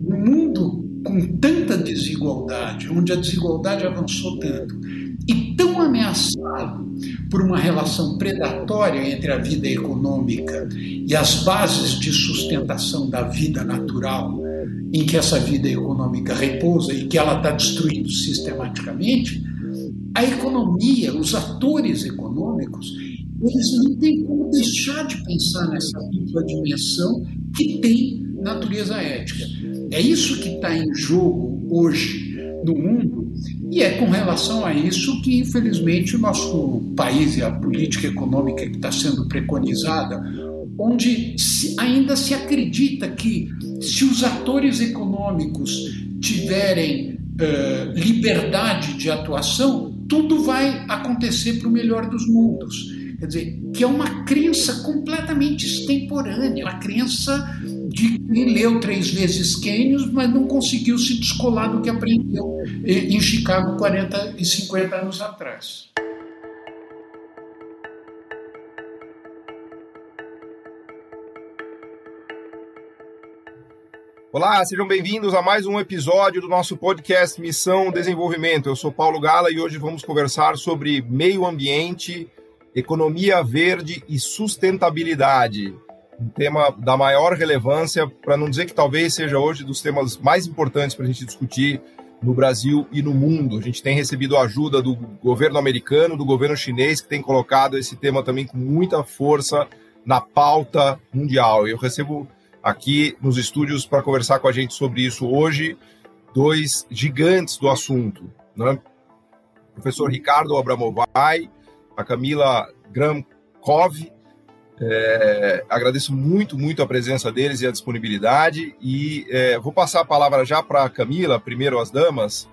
no mundo com tanta desigualdade, onde a desigualdade avançou tanto, e tão ameaçado por uma relação predatória entre a vida econômica e as bases de sustentação da vida natural, em que essa vida econômica repousa e que ela está destruindo sistematicamente, a economia, os atores econômicos, eles não têm como deixar de pensar nessa dupla dimensão que tem natureza ética. É isso que está em jogo hoje no mundo e é com relação a isso que, infelizmente, o nosso país e a política econômica que está sendo preconizada, onde ainda se acredita que se os atores econômicos tiverem uh, liberdade de atuação, tudo vai acontecer para o melhor dos mundos. Quer dizer, que é uma crença completamente extemporânea, uma crença de que leu três vezes Keynes, mas não conseguiu se descolar do que aprendeu em Chicago 40 e 50 anos atrás. Olá, sejam bem-vindos a mais um episódio do nosso podcast Missão Desenvolvimento. Eu sou Paulo Gala e hoje vamos conversar sobre meio ambiente economia verde e sustentabilidade. Um tema da maior relevância, para não dizer que talvez seja hoje dos temas mais importantes para a gente discutir no Brasil e no mundo. A gente tem recebido ajuda do governo americano, do governo chinês, que tem colocado esse tema também com muita força na pauta mundial. Eu recebo aqui nos estúdios para conversar com a gente sobre isso hoje dois gigantes do assunto, né? O professor Ricardo Abramovay, a Camila Gramkov. É, agradeço muito, muito a presença deles e a disponibilidade. E é, vou passar a palavra já para a Camila, primeiro as damas,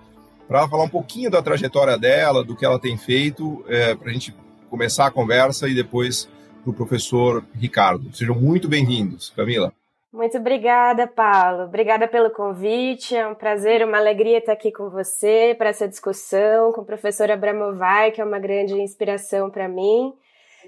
para falar um pouquinho da trajetória dela, do que ela tem feito, é, para a gente começar a conversa e depois para o professor Ricardo. Sejam muito bem-vindos, Camila. Muito obrigada, Paulo. Obrigada pelo convite. É um prazer, uma alegria estar aqui com você para essa discussão, com o professor Abramovay, que é uma grande inspiração para mim.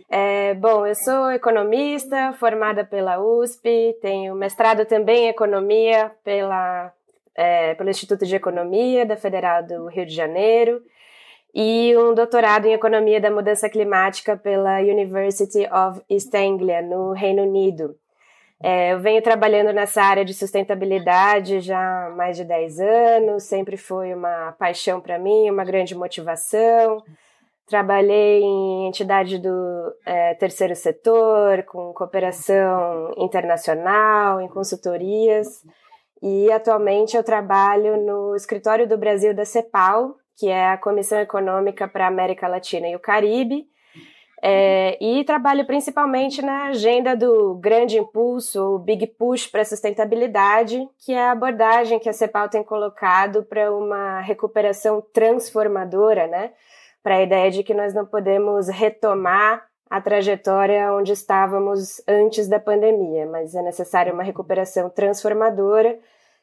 É, bom, eu sou economista, formada pela USP, tenho mestrado também em economia pela, é, pelo Instituto de Economia da Federal do Rio de Janeiro e um doutorado em economia da mudança climática pela University of East Anglia, no Reino Unido. É, eu venho trabalhando nessa área de sustentabilidade já há mais de 10 anos, sempre foi uma paixão para mim, uma grande motivação. Trabalhei em entidade do é, terceiro setor, com cooperação internacional, em consultorias, e atualmente eu trabalho no escritório do Brasil da CEPAL, que é a Comissão Econômica para a América Latina e o Caribe, é, e trabalho principalmente na agenda do grande impulso, o Big Push para a sustentabilidade, que é a abordagem que a CEPAL tem colocado para uma recuperação transformadora, né? Para a ideia de que nós não podemos retomar a trajetória onde estávamos antes da pandemia, mas é necessária uma recuperação transformadora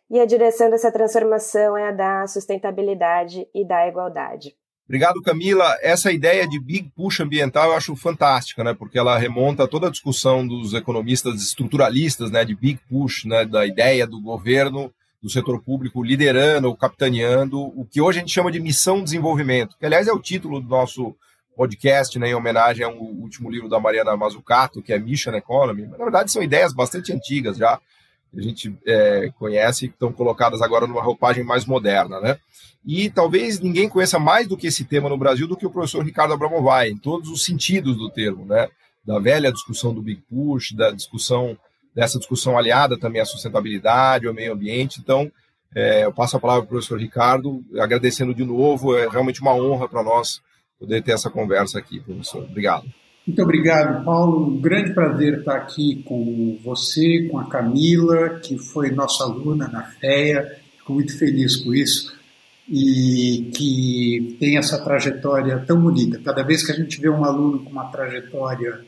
e a direção dessa transformação é a da sustentabilidade e da igualdade. Obrigado, Camila. Essa ideia de big push ambiental eu acho fantástica, né? Porque ela remonta a toda a discussão dos economistas estruturalistas, né? De big push, né? Da ideia do governo, do setor público liderando ou capitaneando o que hoje a gente chama de missão desenvolvimento, que aliás é o título do nosso podcast, né? Em homenagem ao último livro da Mariana Mazzucato, que é Mission Economy. Mas, na verdade, são ideias bastante antigas já, que a gente é, conhece e estão colocadas agora numa roupagem mais moderna, né? E talvez ninguém conheça mais do que esse tema no Brasil do que o professor Ricardo Abramovay, em todos os sentidos do termo, né? Da velha discussão do Big Push, da discussão, dessa discussão aliada também à sustentabilidade, ao meio ambiente. Então, é, eu passo a palavra para o professor Ricardo, agradecendo de novo, é realmente uma honra para nós poder ter essa conversa aqui, professor. Obrigado. Muito obrigado, Paulo. Um grande prazer estar aqui com você, com a Camila, que foi nossa aluna na FEA. Fico muito feliz com isso e que tem essa trajetória tão bonita. Cada vez que a gente vê um aluno com uma trajetória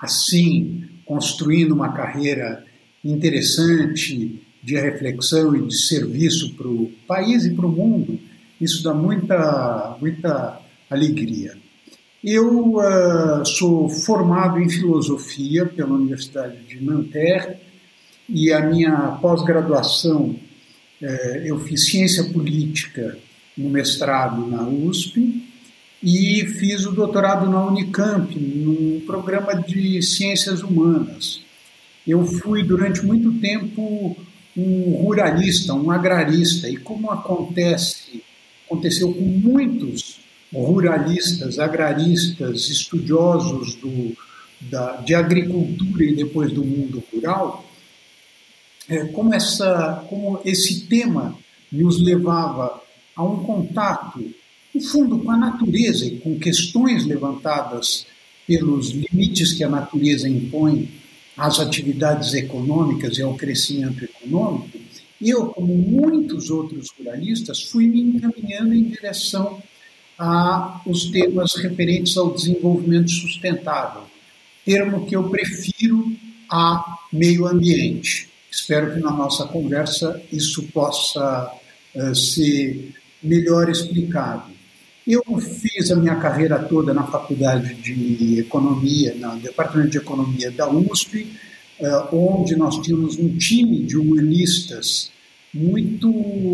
assim, construindo uma carreira interessante de reflexão e de serviço para o país e para o mundo, isso dá muita, muita alegria. Eu uh, sou formado em filosofia pela Universidade de Nanterre e a minha pós-graduação é, eu fiz ciência política no mestrado na USP e fiz o doutorado na Unicamp, num programa de ciências humanas. Eu fui durante muito tempo um ruralista, um agrarista, e como acontece, aconteceu com muitos ruralistas, agraristas, estudiosos do, da, de agricultura e depois do mundo rural, é, como, essa, como esse tema nos levava a um contato, no fundo, com a natureza e com questões levantadas pelos limites que a natureza impõe às atividades econômicas e ao crescimento econômico, eu, como muitos outros ruralistas, fui me encaminhando em direção aos temas referentes ao desenvolvimento sustentável, termo que eu prefiro a meio ambiente. Espero que na nossa conversa isso possa uh, ser melhor explicado. Eu fiz a minha carreira toda na Faculdade de Economia, no Departamento de Economia da USP, uh, onde nós tínhamos um time de humanistas muito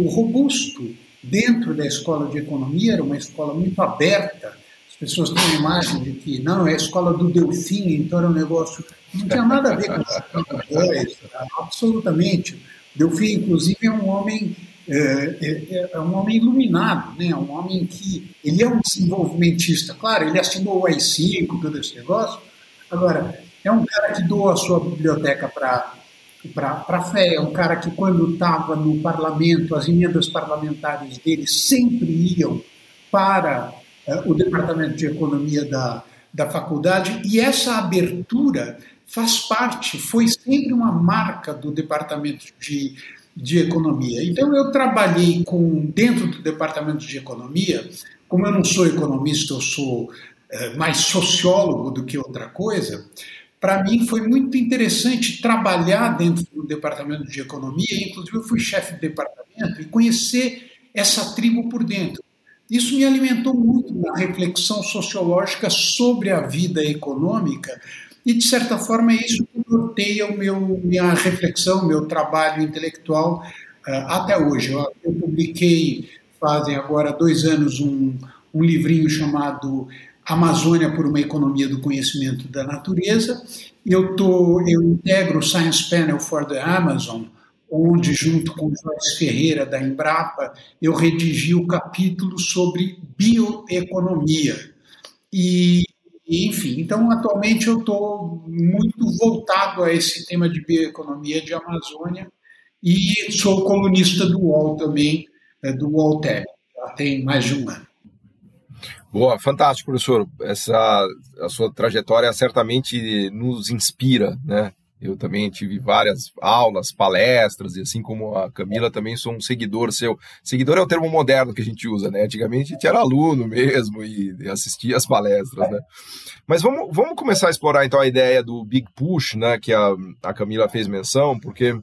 robusto dentro da escola de economia, era uma escola muito aberta. As pessoas têm a imagem de que não, é a escola do Delfim, então era um negócio não tinha nada a ver com isso, absolutamente. Delfim, inclusive, é um homem é, é, é, um homem iluminado, né? um homem que ele é um desenvolvimentista. Claro, ele assinou o AI-5, todo esse negócio. Agora, é um cara que doa a sua biblioteca para para a fé, é um cara que quando estava no parlamento, as emendas parlamentares dele sempre iam para uh, o departamento de economia da, da faculdade, e essa abertura faz parte, foi sempre uma marca do departamento de, de economia. Então eu trabalhei com dentro do departamento de economia, como eu não sou economista, eu sou é, mais sociólogo do que outra coisa. Para mim foi muito interessante trabalhar dentro do departamento de economia, inclusive eu fui chefe de departamento e conhecer essa tribo por dentro. Isso me alimentou muito na reflexão sociológica sobre a vida econômica, e, de certa forma, é isso que norteia o meu, minha reflexão, meu trabalho intelectual uh, até hoje. Eu, eu, publiquei, fazem agora dois anos, um, um livrinho chamado Amazônia por uma Economia do Conhecimento da Natureza. Eu, tô, eu integro o Science Panel for the Amazon, onde, junto com Joyce Ferreira, da Embrapa, eu redigi o capítulo sobre bioeconomia. E enfim, então atualmente eu estou muito voltado a esse tema de bioeconomia de Amazônia e sou colunista do UOL também, é, do UOL Tech, já tem mais de um ano. Boa, fantástico, professor. Essa a sua trajetória certamente nos inspira, né? Eu também tive várias aulas, palestras, e assim como a Camila, também sou um seguidor seu. Seguidor é o termo moderno que a gente usa, né? Antigamente a gente era aluno mesmo e assistia as palestras, né? Mas vamos, vamos começar a explorar então a ideia do Big Push, né? Que a, a Camila fez menção, porque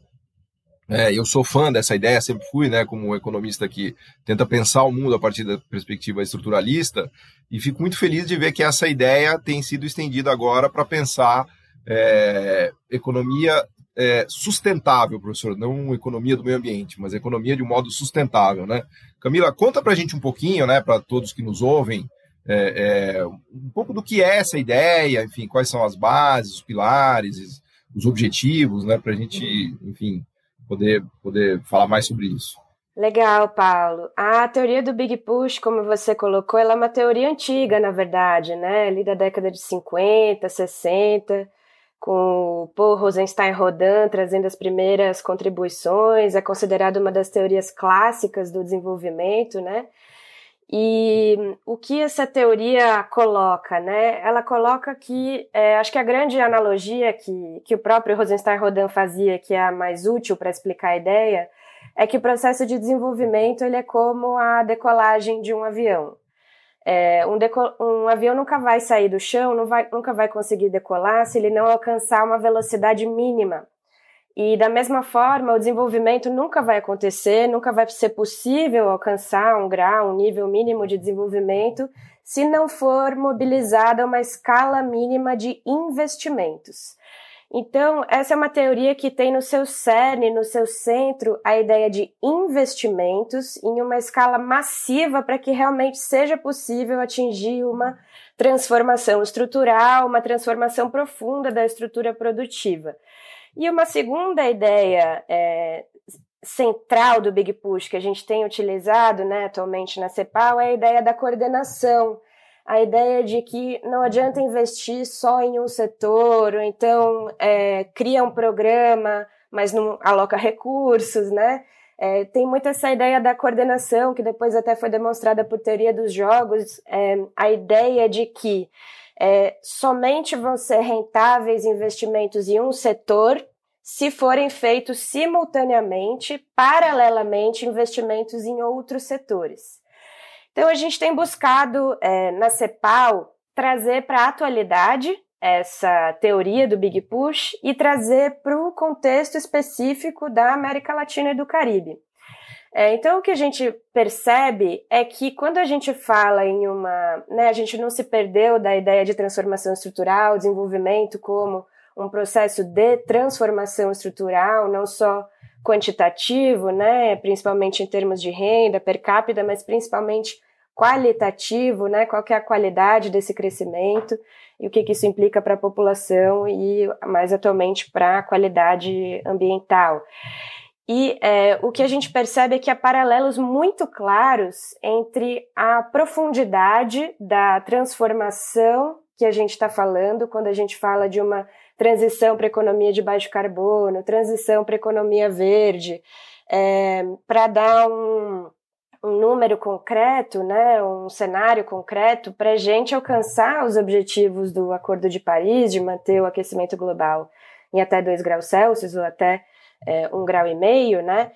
é, eu sou fã dessa ideia, sempre fui, né, como um economista que tenta pensar o mundo a partir da perspectiva estruturalista, e fico muito feliz de ver que essa ideia tem sido estendida agora para pensar é, economia é, sustentável, professor, não economia do meio ambiente, mas economia de um modo sustentável, né? Camila, conta para a gente um pouquinho, né, para todos que nos ouvem, é, é, um pouco do que é essa ideia, enfim, quais são as bases, os pilares, os objetivos, né, para a gente, enfim, poder, poder falar mais sobre isso. Legal, Paulo. A teoria do Big Push, como você colocou, ela é uma teoria antiga, na verdade, né? Ali da década de 50, 60 com o Paul Rosenstein Rodin trazendo as primeiras contribuições, é considerado uma das teorias clássicas do desenvolvimento, né? E o que essa teoria coloca, né? Ela coloca que, é, acho que a grande analogia que, que o próprio Rosenstein Rodin fazia, que é a mais útil para explicar a ideia, é que o processo de desenvolvimento ele é como a decolagem de um avião. É, um, um, avião nunca vai sair do chão, vai, nunca vai conseguir decolar se ele não alcançar uma velocidade mínima. E da mesma forma, o desenvolvimento nunca vai acontecer, nunca vai ser possível alcançar um grau, um nível mínimo de desenvolvimento, se não for mobilizada uma escala mínima de investimentos. Então, essa é uma teoria que tem no seu cerne, no seu centro, a ideia de investimentos em uma escala massiva para que realmente seja possível atingir uma transformação estrutural, uma transformação profunda da estrutura produtiva. E uma segunda ideia é, central do Big Push que a gente tem utilizado né, atualmente na CEPAL é a ideia da coordenação a ideia de que não adianta investir só em um setor, ou então é, cria um programa, mas não aloca recursos, né? É, tem muito essa ideia da coordenação, que depois até foi demonstrada por teoria dos jogos, é, a ideia de que é, somente vão ser rentáveis investimentos em um setor se forem feitos simultaneamente, paralelamente, investimentos em outros setores. Então, a gente tem buscado é, na CEPAL trazer para a atualidade essa teoria do Big Push e trazer para o contexto específico da América Latina e do Caribe. É, então, o que a gente percebe é que quando a gente fala em uma. Né, a gente não se perdeu da ideia de transformação estrutural, desenvolvimento como um processo de transformação estrutural, não só quantitativo, né, principalmente em termos de renda per capita, mas principalmente qualitativo, né, qual é a qualidade desse crescimento e o que, que isso implica para a população e mais atualmente para a qualidade ambiental. E é, o que a gente percebe é que há paralelos muito claros entre a profundidade da transformação que a gente está falando quando a gente fala de uma transição para economia de baixo carbono, transição para economia verde, é, para dar um, um número concreto, né, um cenário concreto para a gente alcançar os objetivos do Acordo de Paris de manter o aquecimento global em até 2 graus Celsius ou até é, 1 grau e meio, né,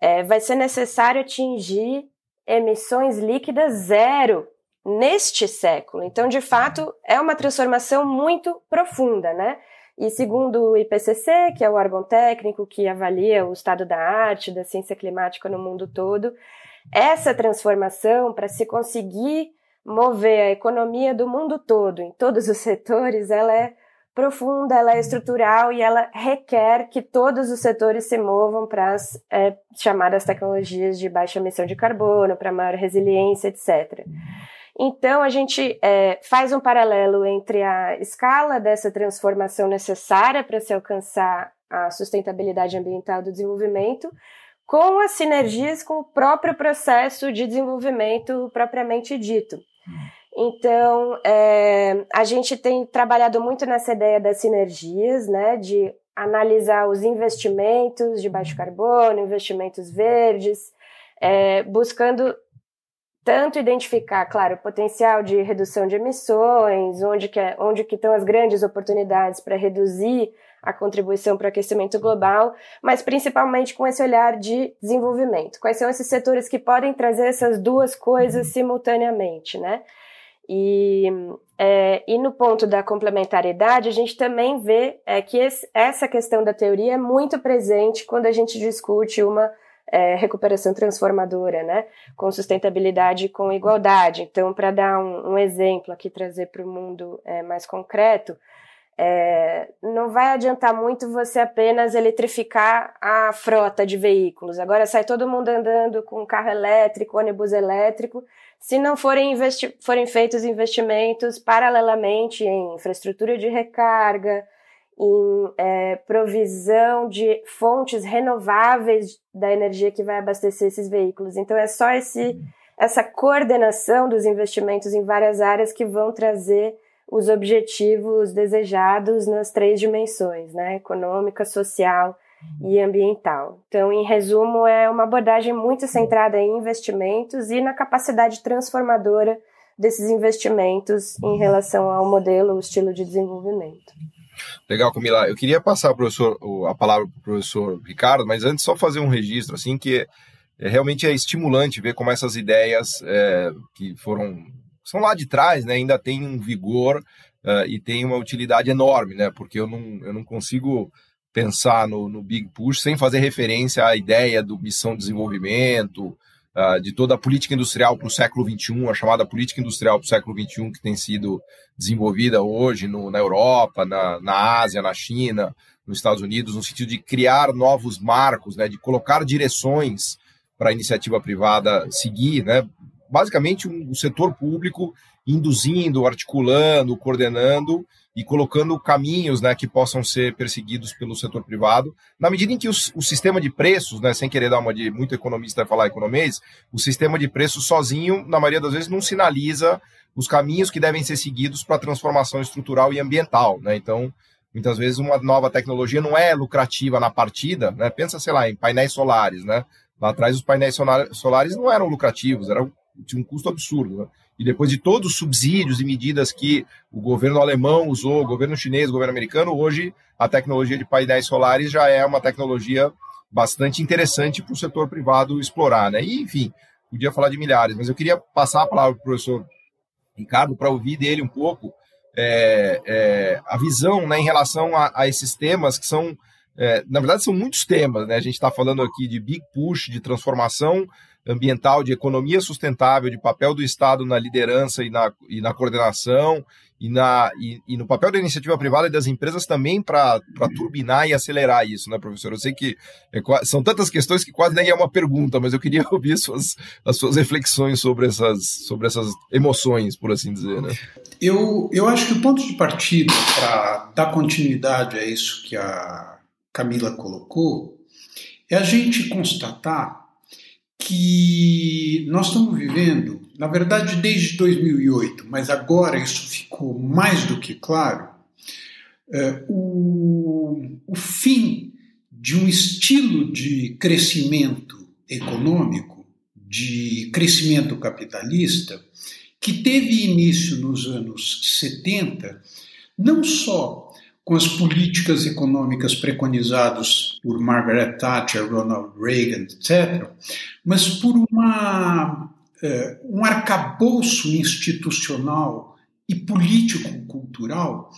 é, vai ser necessário atingir emissões líquidas zero neste século. Então, de fato, é uma transformação muito profunda, né? E segundo o IPCC, que é o órgão técnico que avalia o estado da arte, da ciência climática no mundo todo, essa transformação para se conseguir mover a economia do mundo todo, em todos os setores, ela é profunda, ela é estrutural e ela requer que todos os setores se movam para as é, chamadas tecnologias de baixa emissão de carbono, para maior resiliência, etc. Então, a gente é, faz um paralelo entre a escala dessa transformação necessária para se alcançar a sustentabilidade ambiental do desenvolvimento, com as sinergias com o próprio processo de desenvolvimento propriamente dito. Então, é, a gente tem trabalhado muito nessa ideia das sinergias, né, de analisar os investimentos de baixo carbono, investimentos verdes, é, buscando tanto identificar, claro, o potencial de redução de emissões, onde que, é, onde que estão as grandes oportunidades para reduzir a contribuição para o aquecimento global, mas principalmente com esse olhar de desenvolvimento. Quais são esses setores que podem trazer essas duas coisas simultaneamente, né? E, é, e no ponto da complementariedade, a gente também vê é, que esse, essa questão da teoria é muito presente quando a gente discute uma é, recuperação transformadora, né? Com sustentabilidade e com igualdade. Então, para dar um, um, exemplo aqui, trazer para o mundo é, mais concreto, é, não vai adiantar muito você apenas eletrificar a frota de veículos. Agora sai todo mundo andando com carro elétrico, ônibus elétrico, se não forem, forem feitos investimentos paralelamente em infraestrutura de recarga, em é, provisão de fontes renováveis da energia que vai abastecer esses veículos. Então, é só esse, essa coordenação dos investimentos em várias áreas que vão trazer os objetivos desejados nas três dimensões, né? Econômica, social e ambiental. Então, em resumo, é uma abordagem muito centrada em investimentos e na capacidade transformadora desses investimentos em relação ao modelo, o estilo de desenvolvimento. Legal, Camila. Eu queria passar professor, a palavra para o professor Ricardo, mas antes só fazer um registro, assim, que é, realmente é estimulante ver como essas ideias é, que foram são lá de trás, né, ainda têm um vigor uh, e têm uma utilidade enorme, né, porque eu não, eu não consigo pensar no, no Big Push sem fazer referência à ideia do missão de desenvolvimento, uh, de toda a política industrial para o século XXI, a chamada política industrial para o século XXI, que tem sido desenvolvida hoje no, na Europa, na, na Ásia, na China, nos Estados Unidos, no sentido de criar novos marcos, né, de colocar direções para a iniciativa privada seguir, né, basicamente um, um setor público induzindo, articulando, coordenando e colocando caminhos né, que possam ser perseguidos pelo setor privado, na medida em que o, o sistema de preços, né, sem querer dar uma de muito economista falar economês, o sistema de preços sozinho, na maioria das vezes, não sinaliza os caminhos que devem ser seguidos para a transformação estrutural e ambiental. Né? Então, muitas vezes, uma nova tecnologia não é lucrativa na partida, né? pensa, sei lá, em painéis solares. Né? Lá atrás, os painéis solares não eram lucrativos, eram, tinha um custo absurdo. Né? e depois de todos os subsídios e medidas que o governo alemão usou, o governo chinês, o governo americano, hoje a tecnologia de painéis solares já é uma tecnologia bastante interessante para o setor privado explorar, né? E, enfim, podia falar de milhares, mas eu queria passar a palavra para o professor Ricardo para ouvir dele um pouco é, é, a visão né, em relação a, a esses temas que são é, na verdade, são muitos temas, né? A gente está falando aqui de big push, de transformação ambiental, de economia sustentável, de papel do Estado na liderança e na, e na coordenação, e, na, e, e no papel da iniciativa privada e das empresas também para turbinar e acelerar isso, né, professor? Eu sei que é, são tantas questões que quase nem é uma pergunta, mas eu queria ouvir suas, as suas reflexões sobre essas, sobre essas emoções, por assim dizer, né? Eu, eu acho que o ponto de partida para dar continuidade a isso que a Camila colocou é a gente constatar que nós estamos vivendo, na verdade, desde 2008, mas agora isso ficou mais do que claro, é, o, o fim de um estilo de crescimento econômico, de crescimento capitalista, que teve início nos anos 70, não só com as políticas econômicas preconizadas por Margaret Thatcher, Ronald Reagan, etc., mas por uma, uh, um arcabouço institucional e político-cultural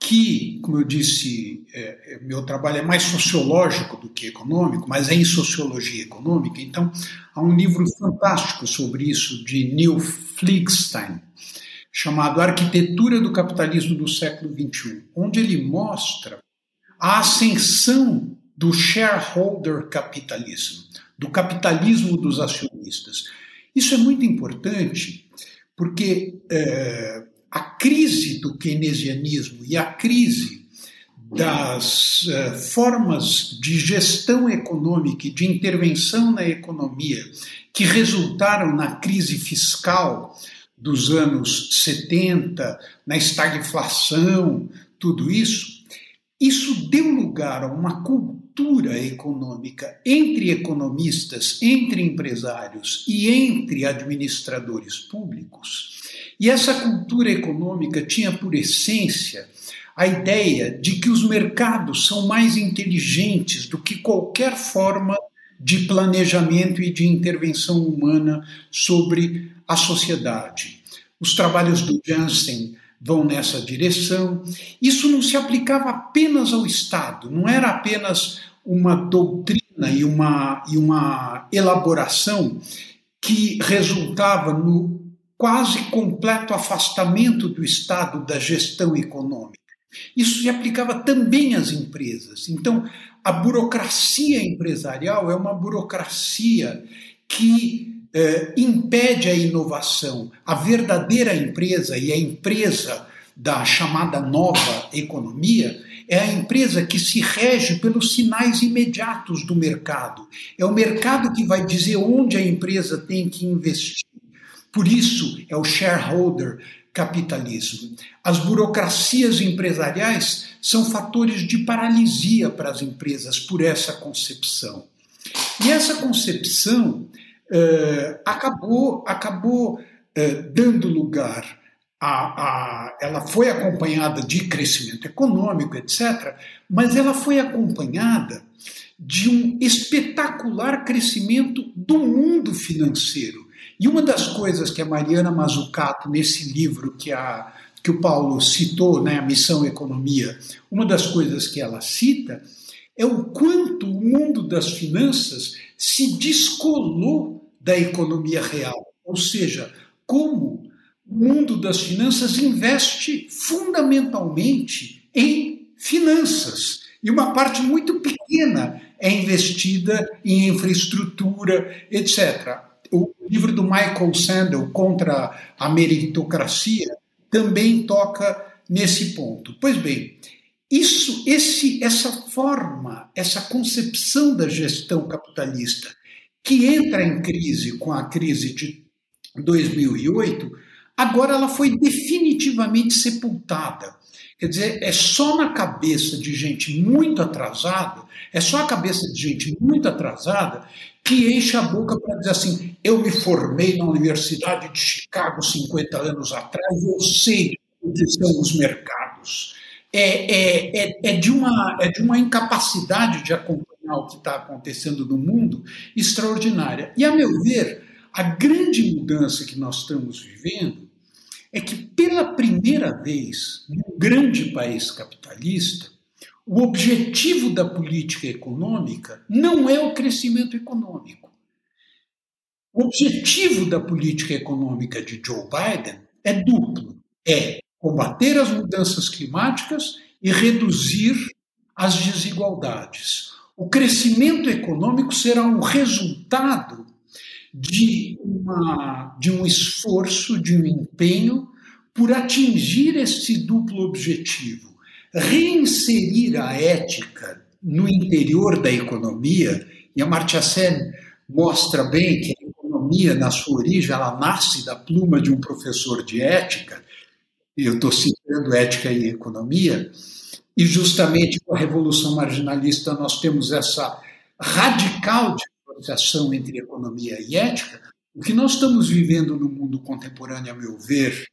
que, como eu disse, é, meu trabalho é mais sociológico do que econômico, mas é em sociologia econômica. Então, há um livro fantástico sobre isso de Neil Fligstein, chamado Arquitetura do Capitalismo do Século XXI, onde ele mostra a ascensão do shareholder capitalismo, do capitalismo dos acionistas. Isso é muito importante porque é, a crise do keynesianismo e a crise das é, formas de gestão econômica e de intervenção na economia que resultaram na crise fiscal dos anos 70, na estagflação, tudo isso, isso deu lugar a uma cultura econômica entre economistas, entre empresários e entre administradores públicos. E essa cultura econômica tinha por essência a ideia de que os mercados são mais inteligentes do que qualquer forma de planejamento e de intervenção humana sobre a sociedade. Os trabalhos do Jansen vão nessa direção. Isso não se aplicava apenas ao Estado, não era apenas uma doutrina e uma, e uma elaboração que resultava no quase completo afastamento do Estado da gestão econômica. Isso se aplicava também às empresas. Então, a burocracia empresarial é uma burocracia que eh, impede a inovação. A verdadeira empresa e a empresa da chamada nova economia é a empresa que se rege pelos sinais imediatos do mercado. É o mercado que vai dizer onde a empresa tem que investir. Por isso é o shareholder capitalismo. As burocracias empresariais são fatores de paralisia para as empresas por essa concepção. E essa concepção uh, acabou, acabou uh, dando lugar a, a, ela foi acompanhada de crescimento econômico, etc., mas ela foi acompanhada de um espetacular crescimento do mundo financeiro. E uma das coisas que a Mariana Mazzucato, nesse livro que, a, que o Paulo citou, né, a Missão Economia, uma das coisas que ela cita é o quanto o mundo das finanças se descolou da economia real, ou seja, como o mundo das finanças investe fundamentalmente em finanças e uma parte muito pequena é investida em infraestrutura, etc. O livro do Michael Sandel contra a meritocracia também toca nesse ponto. Pois bem, isso, esse, essa forma, essa concepção da gestão capitalista que entra em crise com a crise de 2008, agora ela foi definitivamente sepultada. Quer dizer, é só na cabeça de gente muito atrasada, é só a cabeça de gente muito atrasada que enche a boca para dizer assim: eu me formei na Universidade de Chicago 50 anos atrás, eu sei o que são os mercados. É, é, é, é, de uma, é de uma incapacidade de acompanhar o que está acontecendo no mundo extraordinária. E, a meu ver, a grande mudança que nós estamos vivendo é que, pela primeira vez, num grande país capitalista, o objetivo da política econômica não é o crescimento econômico. O objetivo da política econômica de Joe Biden é duplo: é combater as mudanças climáticas e reduzir as desigualdades. O crescimento econômico será um resultado de, uma, de um esforço, de um empenho por atingir esse duplo objetivo. Reinserir a ética no interior da economia, e a Sen mostra bem que a economia, na sua origem, ela nasce da pluma de um professor de ética, eu estou citando ética e economia, e justamente com a Revolução Marginalista nós temos essa radical dissociação entre economia e ética. O que nós estamos vivendo no mundo contemporâneo, a meu ver,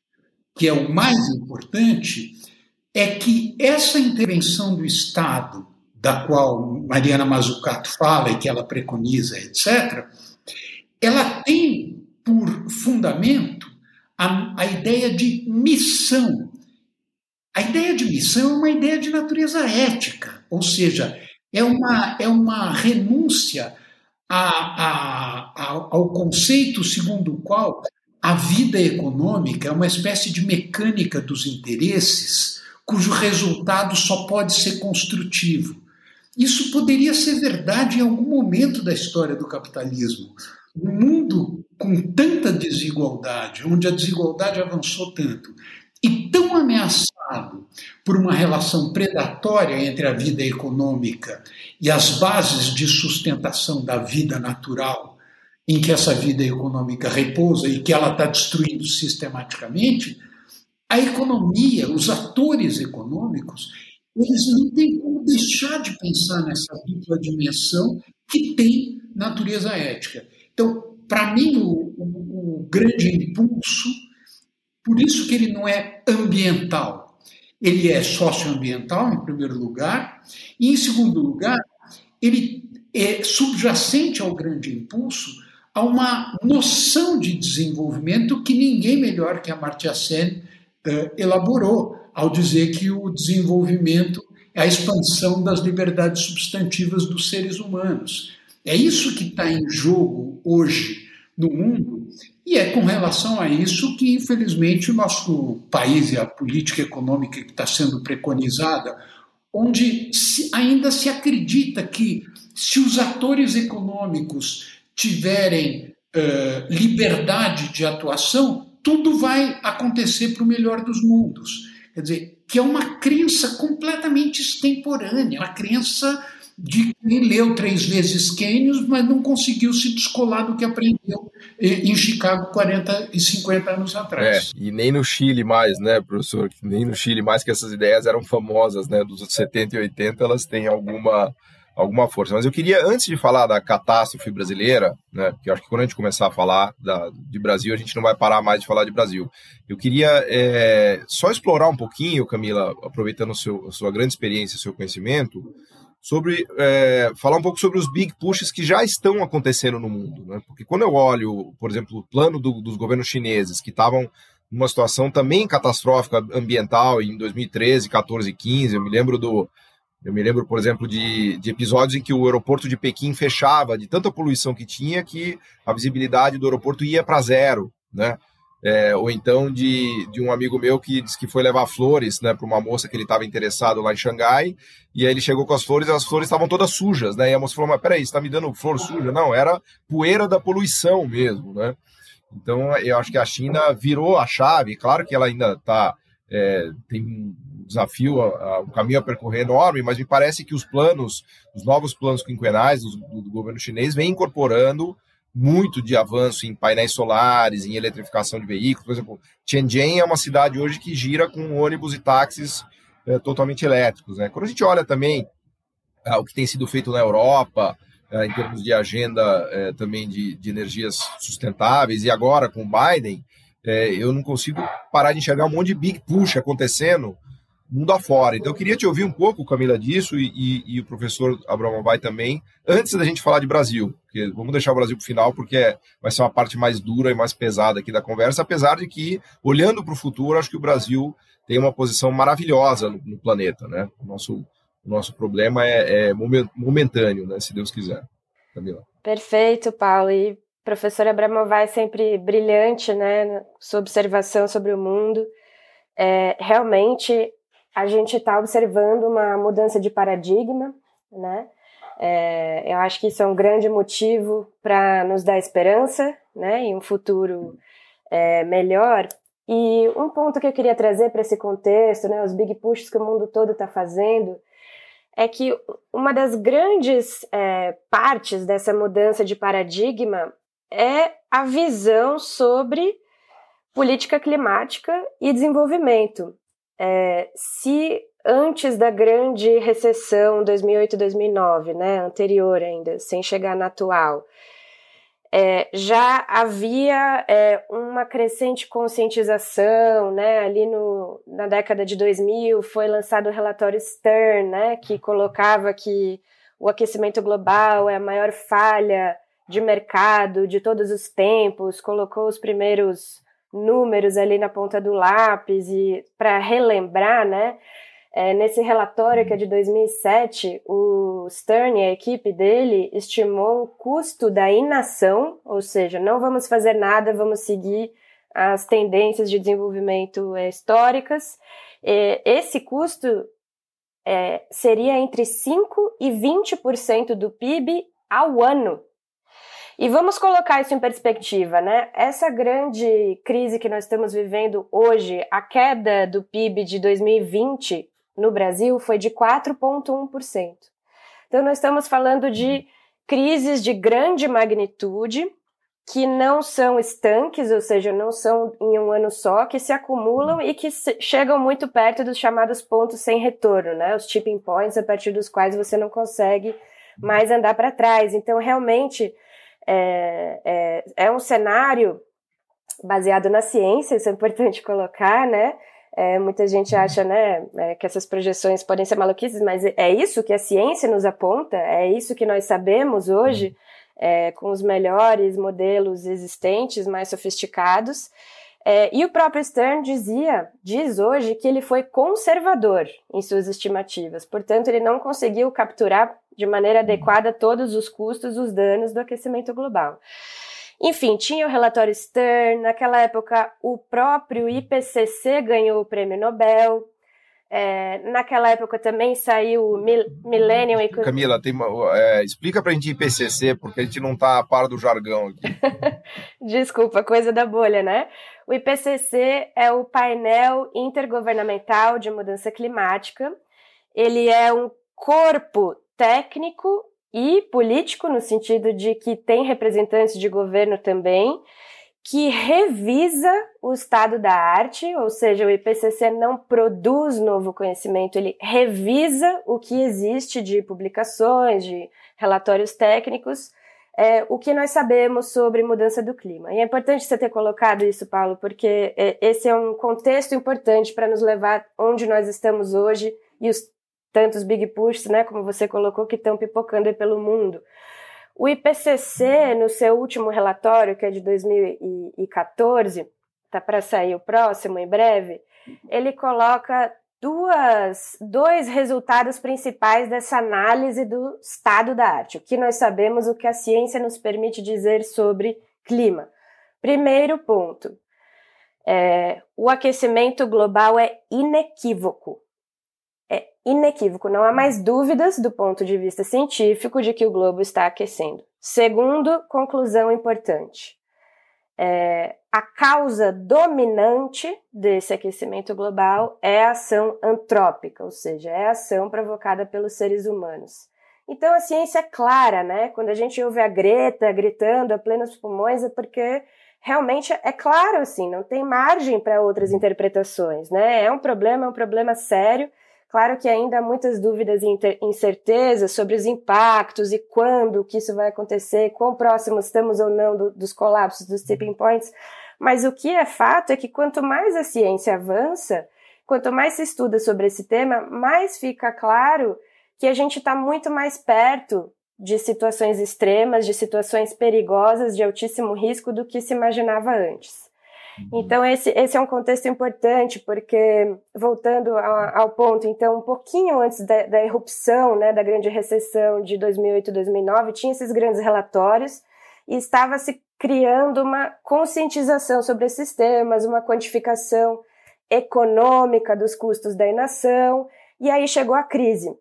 que é o mais importante, é que essa intervenção do Estado, da qual Mariana Mazzucato fala e que ela preconiza, etc., ela tem por fundamento a, a ideia de missão. A ideia de missão é uma ideia de natureza ética, ou seja, é uma, é uma renúncia a, a, ao conceito segundo o qual a vida econômica é uma espécie de mecânica dos interesses cujo resultado só pode ser construtivo. Isso poderia ser verdade em algum momento da história do capitalismo. Um mundo com tanta desigualdade, onde a desigualdade avançou tanto, e tão ameaçado por uma relação predatória entre a vida econômica e as bases de sustentação da vida natural, em que essa vida econômica repousa e que ela está destruindo sistematicamente, a economia, os atores econômicos, eles não têm como deixar de pensar nessa dupla dimensão que tem natureza ética. Então, para mim, o, o, o grande impulso, por isso que ele não é ambiental, ele é socioambiental, em primeiro lugar, e, em segundo lugar, ele é subjacente ao grande impulso a uma noção de desenvolvimento que ninguém melhor que a Amartya Sen elaborou, ao dizer que o desenvolvimento é a expansão das liberdades substantivas dos seres humanos. É isso que está em jogo hoje no mundo, e é com relação a isso que, infelizmente, o nosso país e a política econômica que está sendo preconizada, onde ainda se acredita que, se os atores econômicos tiverem uh, liberdade de atuação, tudo vai acontecer para o melhor dos mundos. Quer dizer, que é uma crença completamente extemporânea, uma crença de quem leu três vezes Keynes, mas não conseguiu se descolar do que aprendeu em Chicago 40 e 50 anos atrás. É, e nem no Chile mais, né, professor? Nem no Chile mais que essas ideias eram famosas, né, dos 70 e 80, elas têm alguma alguma força. Mas eu queria, antes de falar da catástrofe brasileira, né, porque eu acho que quando a gente começar a falar da, de Brasil, a gente não vai parar mais de falar de Brasil. Eu queria é, só explorar um pouquinho, Camila, aproveitando seu, a sua grande experiência, seu conhecimento, sobre é, falar um pouco sobre os big pushes que já estão acontecendo no mundo. Né? Porque quando eu olho, por exemplo, o plano do, dos governos chineses, que estavam numa situação também catastrófica ambiental em 2013, 14 e 15, eu me lembro do Eu me lembro, por exemplo, de, de episódios em que o aeroporto de Pequim fechava de tanta poluição que tinha que a visibilidade do aeroporto ia para zero, né? É, ou então de, de um amigo meu que disse que foi levar flores né, para uma moça que ele estava interessado lá em Xangai, e aí ele chegou com as flores e as flores estavam todas sujas, né? E a moça falou, mas peraí, você está me dando flor suja? Não, era poeira da poluição mesmo, né? Então, eu acho que a China virou a chave, claro que ela ainda está é, tem desafio, um caminho a percorrer enorme, mas me parece que os planos, os novos planos quinquenais do, do governo chinês vêm incorporando muito de avanço em painéis solares, em eletrificação de veículos. Por exemplo, Tianjin é uma cidade hoje que gira com ônibus e táxis é, totalmente elétricos. Né? Quando a gente olha também é, o que tem sido feito na Europa, é, em termos de agenda é, também de, de, energias sustentáveis, e agora com o Biden, é, eu não consigo parar de enxergar um monte de big push acontecendo mundo afora. Então, eu queria te ouvir um pouco, Camila, disso e, e, e o professor Abraão vai também, antes da gente falar de Brasil, porque vamos deixar o Brasil para o final, porque é, vai ser uma parte mais dura e mais pesada aqui da conversa, apesar de que, olhando para o futuro, acho que o Brasil tem uma posição maravilhosa no, no planeta, né? O nosso, o nosso problema é, é momentâneo, né? Se Deus quiser. Camila. Perfeito, Paulo. E professor Abramovay é sempre brilhante, né? Sua observação sobre o mundo. É, realmente a gente está observando uma mudança de paradigma, né? É, eu acho que isso é um grande motivo para nos dar esperança, né? Em um futuro é, melhor. E um ponto que eu queria trazer para esse contexto, né? Os big pushes que o mundo todo está fazendo, é que uma das grandes é, partes dessa mudança de paradigma é a visão sobre política climática e desenvolvimento é, se antes da grande recessão 2008-2009, né, anterior ainda, sem chegar na atual, é, já havia é, uma crescente conscientização, né, ali no, na década de 2000 foi lançado o relatório Stern, né, que colocava que o aquecimento global é a maior falha de mercado de todos os tempos, colocou os primeiros números ali na ponta do lápis e para relembrar, né? É, nesse relatório que é de 2007, o Stern e a equipe dele estimou um custo da inação, ou seja, não vamos fazer nada, vamos seguir as tendências de desenvolvimento é, históricas. É, esse custo é, seria entre 5% e 20% do PIB ao ano. E vamos colocar isso em perspectiva, né? Essa grande crise que nós estamos vivendo hoje, a queda do PIB de 2020 no Brasil foi de 4,1%. Então, nós estamos falando de crises de grande magnitude que não são estanques, ou seja, não são em um ano só, que se acumulam e que chegam muito perto dos chamados pontos sem retorno, né? Os tipping points a partir dos quais você não consegue mais andar para trás. Então, realmente, é, é, é um cenário baseado na ciência, isso é importante colocar, né? É, muita gente acha né, é, que essas projeções podem ser maluquices, mas é isso que a ciência nos aponta, é isso que nós sabemos hoje, é, com os melhores modelos existentes, mais sofisticados. É, e o próprio Stern dizia, diz hoje, que ele foi conservador em suas estimativas, portanto, ele não conseguiu capturar de maneira adequada todos os custos, os danos do aquecimento global. Enfim, tinha o relatório Stern, naquela época o próprio IPCC ganhou o prêmio Nobel, é, naquela época também saiu o Millennium Economic... Camila, tem é, explica pra gente IPCC, porque a gente não tá a par do jargão aqui. Desculpa, coisa da bolha, né? O IPCC é o painel intergovernamental de mudança climática. Ele é um corpo técnico e político, no sentido de que tem representantes de governo também, que revisa o estado da arte, ou seja, o IPCC não produz novo conhecimento, ele revisa o que existe de publicações, de relatórios técnicos, é, o que nós sabemos sobre mudança do clima. E é importante você ter colocado isso, Paulo, porque é, esse é um contexto importante para nos levar onde nós estamos hoje e os tantos big pushs, né, como você colocou, que estão pipocando aí pelo mundo. O IPCC, no seu último relatório, que é de 2014, está para sair o próximo em breve, ele coloca duas, dois resultados principais dessa análise do estado da arte. O que nós sabemos, o que a ciência nos permite dizer sobre clima. Primeiro ponto: é, o aquecimento global é inequívoco. Inequívoco, não há mais dúvidas do ponto de vista científico de que o globo está aquecendo. Segundo, conclusão importante: é, a causa dominante desse aquecimento global é a ação antrópica, ou seja, é a ação provocada pelos seres humanos. Então a ciência é clara, né? Quando a gente ouve a Greta gritando a plenos pulmões é porque realmente é claro assim, não tem margem para outras interpretações, né? É um problema, é um problema sério Claro que ainda há muitas dúvidas e incertezas sobre os impactos e quando que isso vai acontecer, quão próximos estamos ou não do, dos colapsos, dos tipping points, mas o que é fato é que quanto mais a ciência avança, quanto mais se estuda sobre esse tema, mais fica claro que a gente está muito mais perto de situações extremas, de situações perigosas, de altíssimo risco do que se imaginava antes. Uhum. Então, esse, esse é um contexto importante, porque, voltando ao, ao ponto, então, um pouquinho antes da, da erupção, né, da grande recessão de 2008 e 2009, tinha esses grandes relatórios e estava se criando uma conscientização sobre esses temas, uma quantificação econômica dos custos da inação, e aí chegou a crise.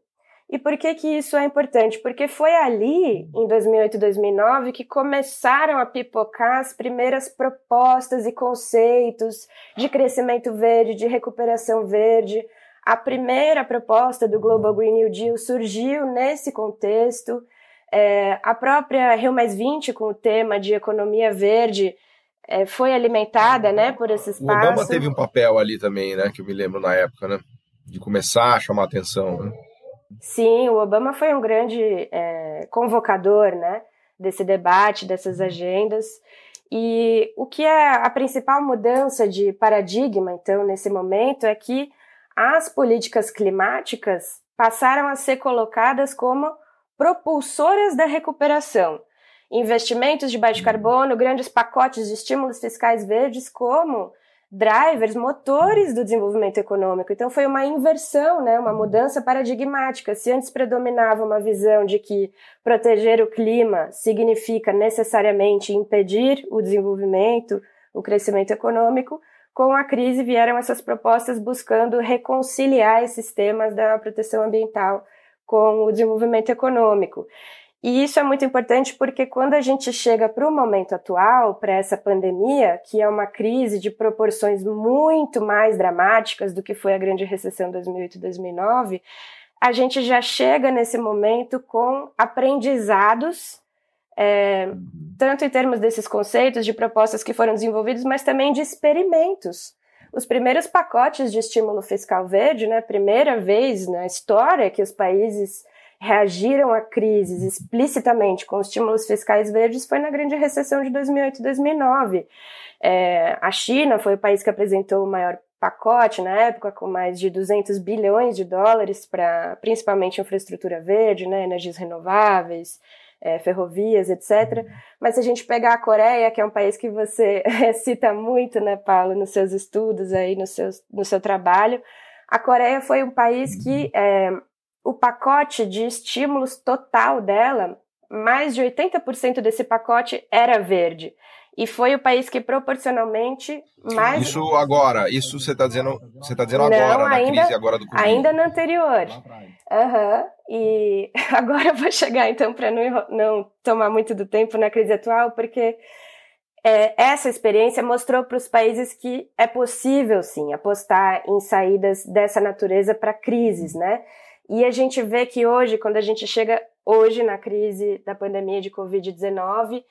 E por que que isso é importante? Porque foi ali, em 2008 e 2009, que começaram a pipocar as primeiras propostas e conceitos de crescimento verde, de recuperação verde. A primeira proposta do Global Green New Deal surgiu nesse contexto. É, a própria Rio Mais 20, com o tema de economia verde, é, foi alimentada né, por esse espaço. O Obama teve um papel ali também, né, que eu me lembro na época, né, de começar a chamar atenção. Né? Sim, o Obama foi um grande é, convocador né, desse debate, dessas agendas. E o que é a principal mudança de paradigma, então, nesse momento, é que as políticas climáticas passaram a ser colocadas como propulsoras da recuperação. Investimentos de baixo carbono, grandes pacotes de estímulos fiscais verdes, como drivers, motores do desenvolvimento econômico. Então foi uma inversão, né, uma mudança paradigmática. Se antes predominava uma visão de que proteger o clima significa necessariamente impedir o desenvolvimento, o crescimento econômico, com a crise vieram essas propostas buscando reconciliar esses temas da proteção ambiental com o desenvolvimento econômico. E isso é muito importante porque quando a gente chega para o momento atual, para essa pandemia, que é uma crise de proporções muito mais dramáticas do que foi a grande recessão 2008-2009, a gente já chega nesse momento com aprendizados, é, tanto em termos desses conceitos, de propostas que foram desenvolvidas, mas também de experimentos. Os primeiros pacotes de estímulo fiscal verde, né, primeira vez na história que os países reagiram a crises explicitamente com estímulos fiscais verdes foi na grande recessão de 2008 e 2009. É, a China foi o país que apresentou o maior pacote na época, com mais de 200 bilhões de dólares para principalmente infraestrutura verde, né, energias renováveis, é, ferrovias, etc. Mas se a gente pegar a Coreia, que é um país que você cita muito, né, Paulo, nos seus estudos aí, no seu, no seu trabalho, a Coreia foi um país que é, o pacote de estímulos total dela, mais de 80% desse pacote era verde. E foi o país que proporcionalmente mais. Isso agora, isso você está dizendo, você tá dizendo Não, agora, na ainda, crise agora do Covid. Ainda no anterior. Uhum. E agora eu vou chegar, então, para não, não tomar muito do tempo na crise atual, porque é, essa experiência mostrou para os países que é possível, sim, apostar em saídas dessa natureza para crises, né? E a gente vê que hoje, quando a gente chega hoje na crise da pandemia de Covid-19,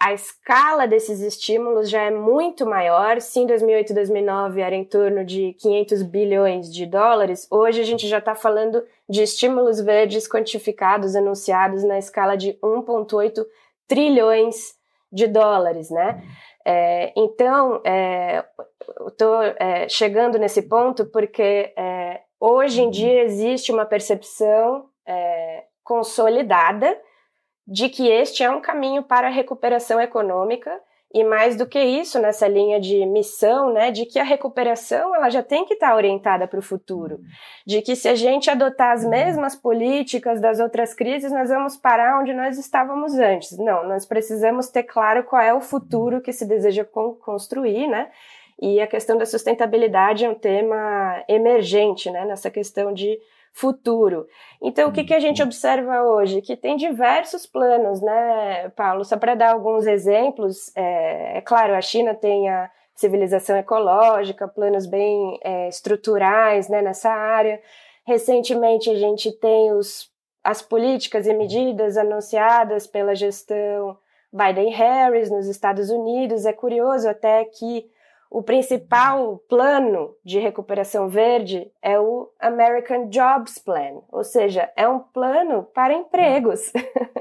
a escala desses estímulos já é muito maior. Se em 2008 e 2009 era em torno de 500 bilhões de dólares, hoje a gente já está falando de estímulos verdes quantificados, anunciados na escala de 1,8 trilhões de dólares, né? É, então, é, estou é, chegando nesse ponto porque é, Hoje em dia existe uma percepção é, consolidada de que este é um caminho para a recuperação econômica e mais do que isso, nessa linha de missão, né, de que a recuperação ela já tem que estar tá orientada para o futuro, de que se a gente adotar as mesmas políticas das outras crises, nós vamos parar onde nós estávamos antes. Não, nós precisamos ter claro qual é o futuro que se deseja construir, né? E a questão da sustentabilidade é um tema emergente, né, nessa questão de futuro. Então, o que, que a gente observa hoje? Que tem diversos planos, né, Paulo? Só para dar alguns exemplos, é, é, claro, a China tem a civilização ecológica, planos bem é, estruturais né, nessa área. Recentemente, a gente tem os, as políticas e medidas anunciadas pela gestão Biden-Harris nos Estados Unidos. É curioso até que o principal plano de recuperação verde é o American Jobs Plan, ou seja, é um plano para empregos,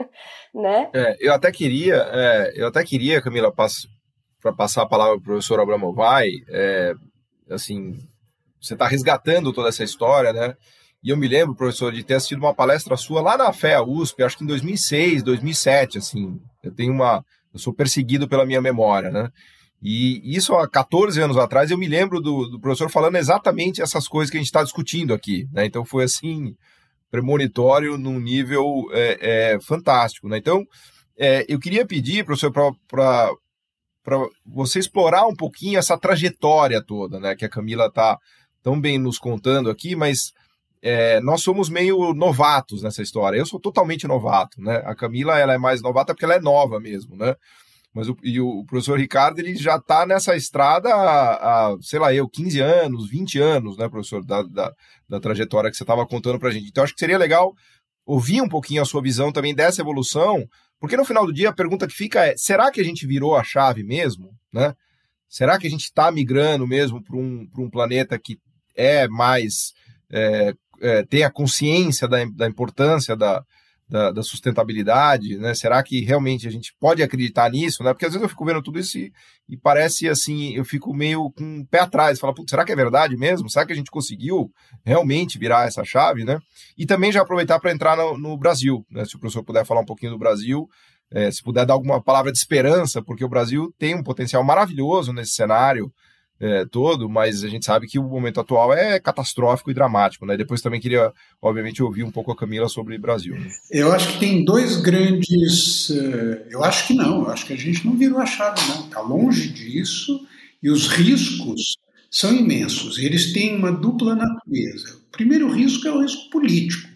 né? É, eu até queria, é, eu até queria, Camila, para passar a palavra para o professor Abramovai, é, assim, você está resgatando toda essa história, né? E eu me lembro, professor, de ter assistido uma palestra sua lá na FEA USP, acho que em 2006, 2007, assim. Eu tenho uma, eu sou perseguido pela minha memória, né? E isso há 14 anos atrás, eu me lembro do, do professor falando exatamente essas coisas que a gente está discutindo aqui. Né? Então foi assim, premonitório num nível é, é, fantástico. Né? Então, é, eu queria pedir, professor, para você explorar um pouquinho essa trajetória toda, né? Que a Camila está tão bem nos contando aqui, mas é, nós somos meio novatos nessa história. Eu sou totalmente novato, né? A Camila ela é mais novata porque ela é nova mesmo, né? Mas o, e o professor Ricardo, ele já está nessa estrada há, há, sei lá, eu, 15 anos, 20 anos, né, professor, da, da, da trajetória que você estava contando para a gente. Então, acho que seria legal ouvir um pouquinho a sua visão também dessa evolução, porque no final do dia a pergunta que fica é: será que a gente virou a chave mesmo? Né? Será que a gente está migrando mesmo para um, um planeta que é mais. É, é, tem a consciência da, da importância da, da, da, sustentabilidade, né? Será que realmente a gente pode acreditar nisso, né? Porque às vezes eu fico vendo tudo isso e, e parece assim, eu fico meio com o pé atrás, falo, será que é verdade mesmo? Será que a gente conseguiu realmente virar essa chave, né? E também já aproveitar para entrar no, no, Brasil, né? Se o professor puder falar um pouquinho do Brasil, é, se puder dar alguma palavra de esperança, porque o Brasil tem um potencial maravilhoso nesse cenário, é, todo, mas a gente sabe que o momento atual é catastrófico e dramático, né? Depois também queria, obviamente, ouvir um pouco a Camila sobre o Brasil. Né? Eu acho que tem dois grandes. Uh, eu acho que não, eu acho que a gente não virou a chave, não. Está longe disso e os riscos são imensos. Eles têm uma dupla natureza. O primeiro risco é o risco político.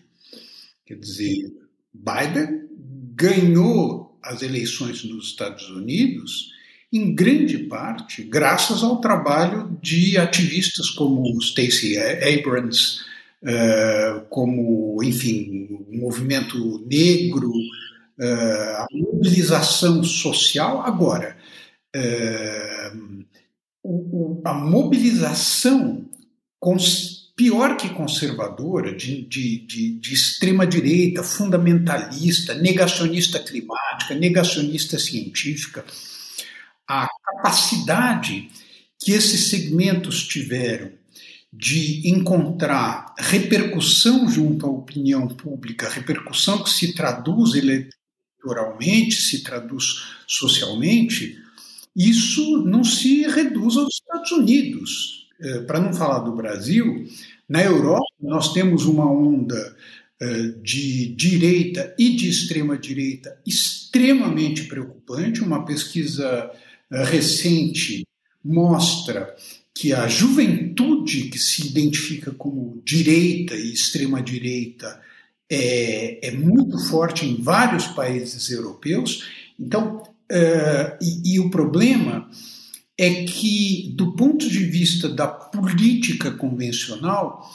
Quer dizer, Biden ganhou as eleições nos Estados Unidos em grande parte graças ao trabalho de ativistas como Stacey Abrams, uh, como, enfim, o movimento negro, uh, a mobilização social. Agora, o, a mobilização pior que conservadora, de, de, de, de extrema-direita, fundamentalista, negacionista climática, negacionista científica, a capacidade que esses segmentos tiveram de encontrar repercussão junto à opinião pública, repercussão que se traduz eleitoralmente, se traduz socialmente, isso não se reduz aos Estados Unidos. É, Para não falar do Brasil, na Europa nós temos uma onda é, de direita e de extrema direita extremamente preocupante. Uma pesquisa recente mostra que a juventude que se identifica como direita e extrema-direita é, é, muito forte em vários países europeus. Então, uh, e, e o problema é que, do ponto de vista da política convencional,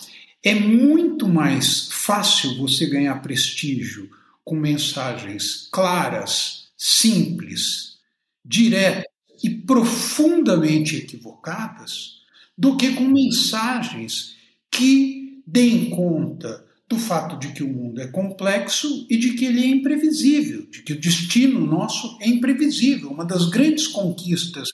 é muito mais fácil você ganhar prestígio com mensagens claras, simples, diretas e profundamente equivocadas do que com mensagens que deem conta do fato de que o mundo é complexo e de que ele é imprevisível, de que o destino nosso é imprevisível. Uma das grandes conquistas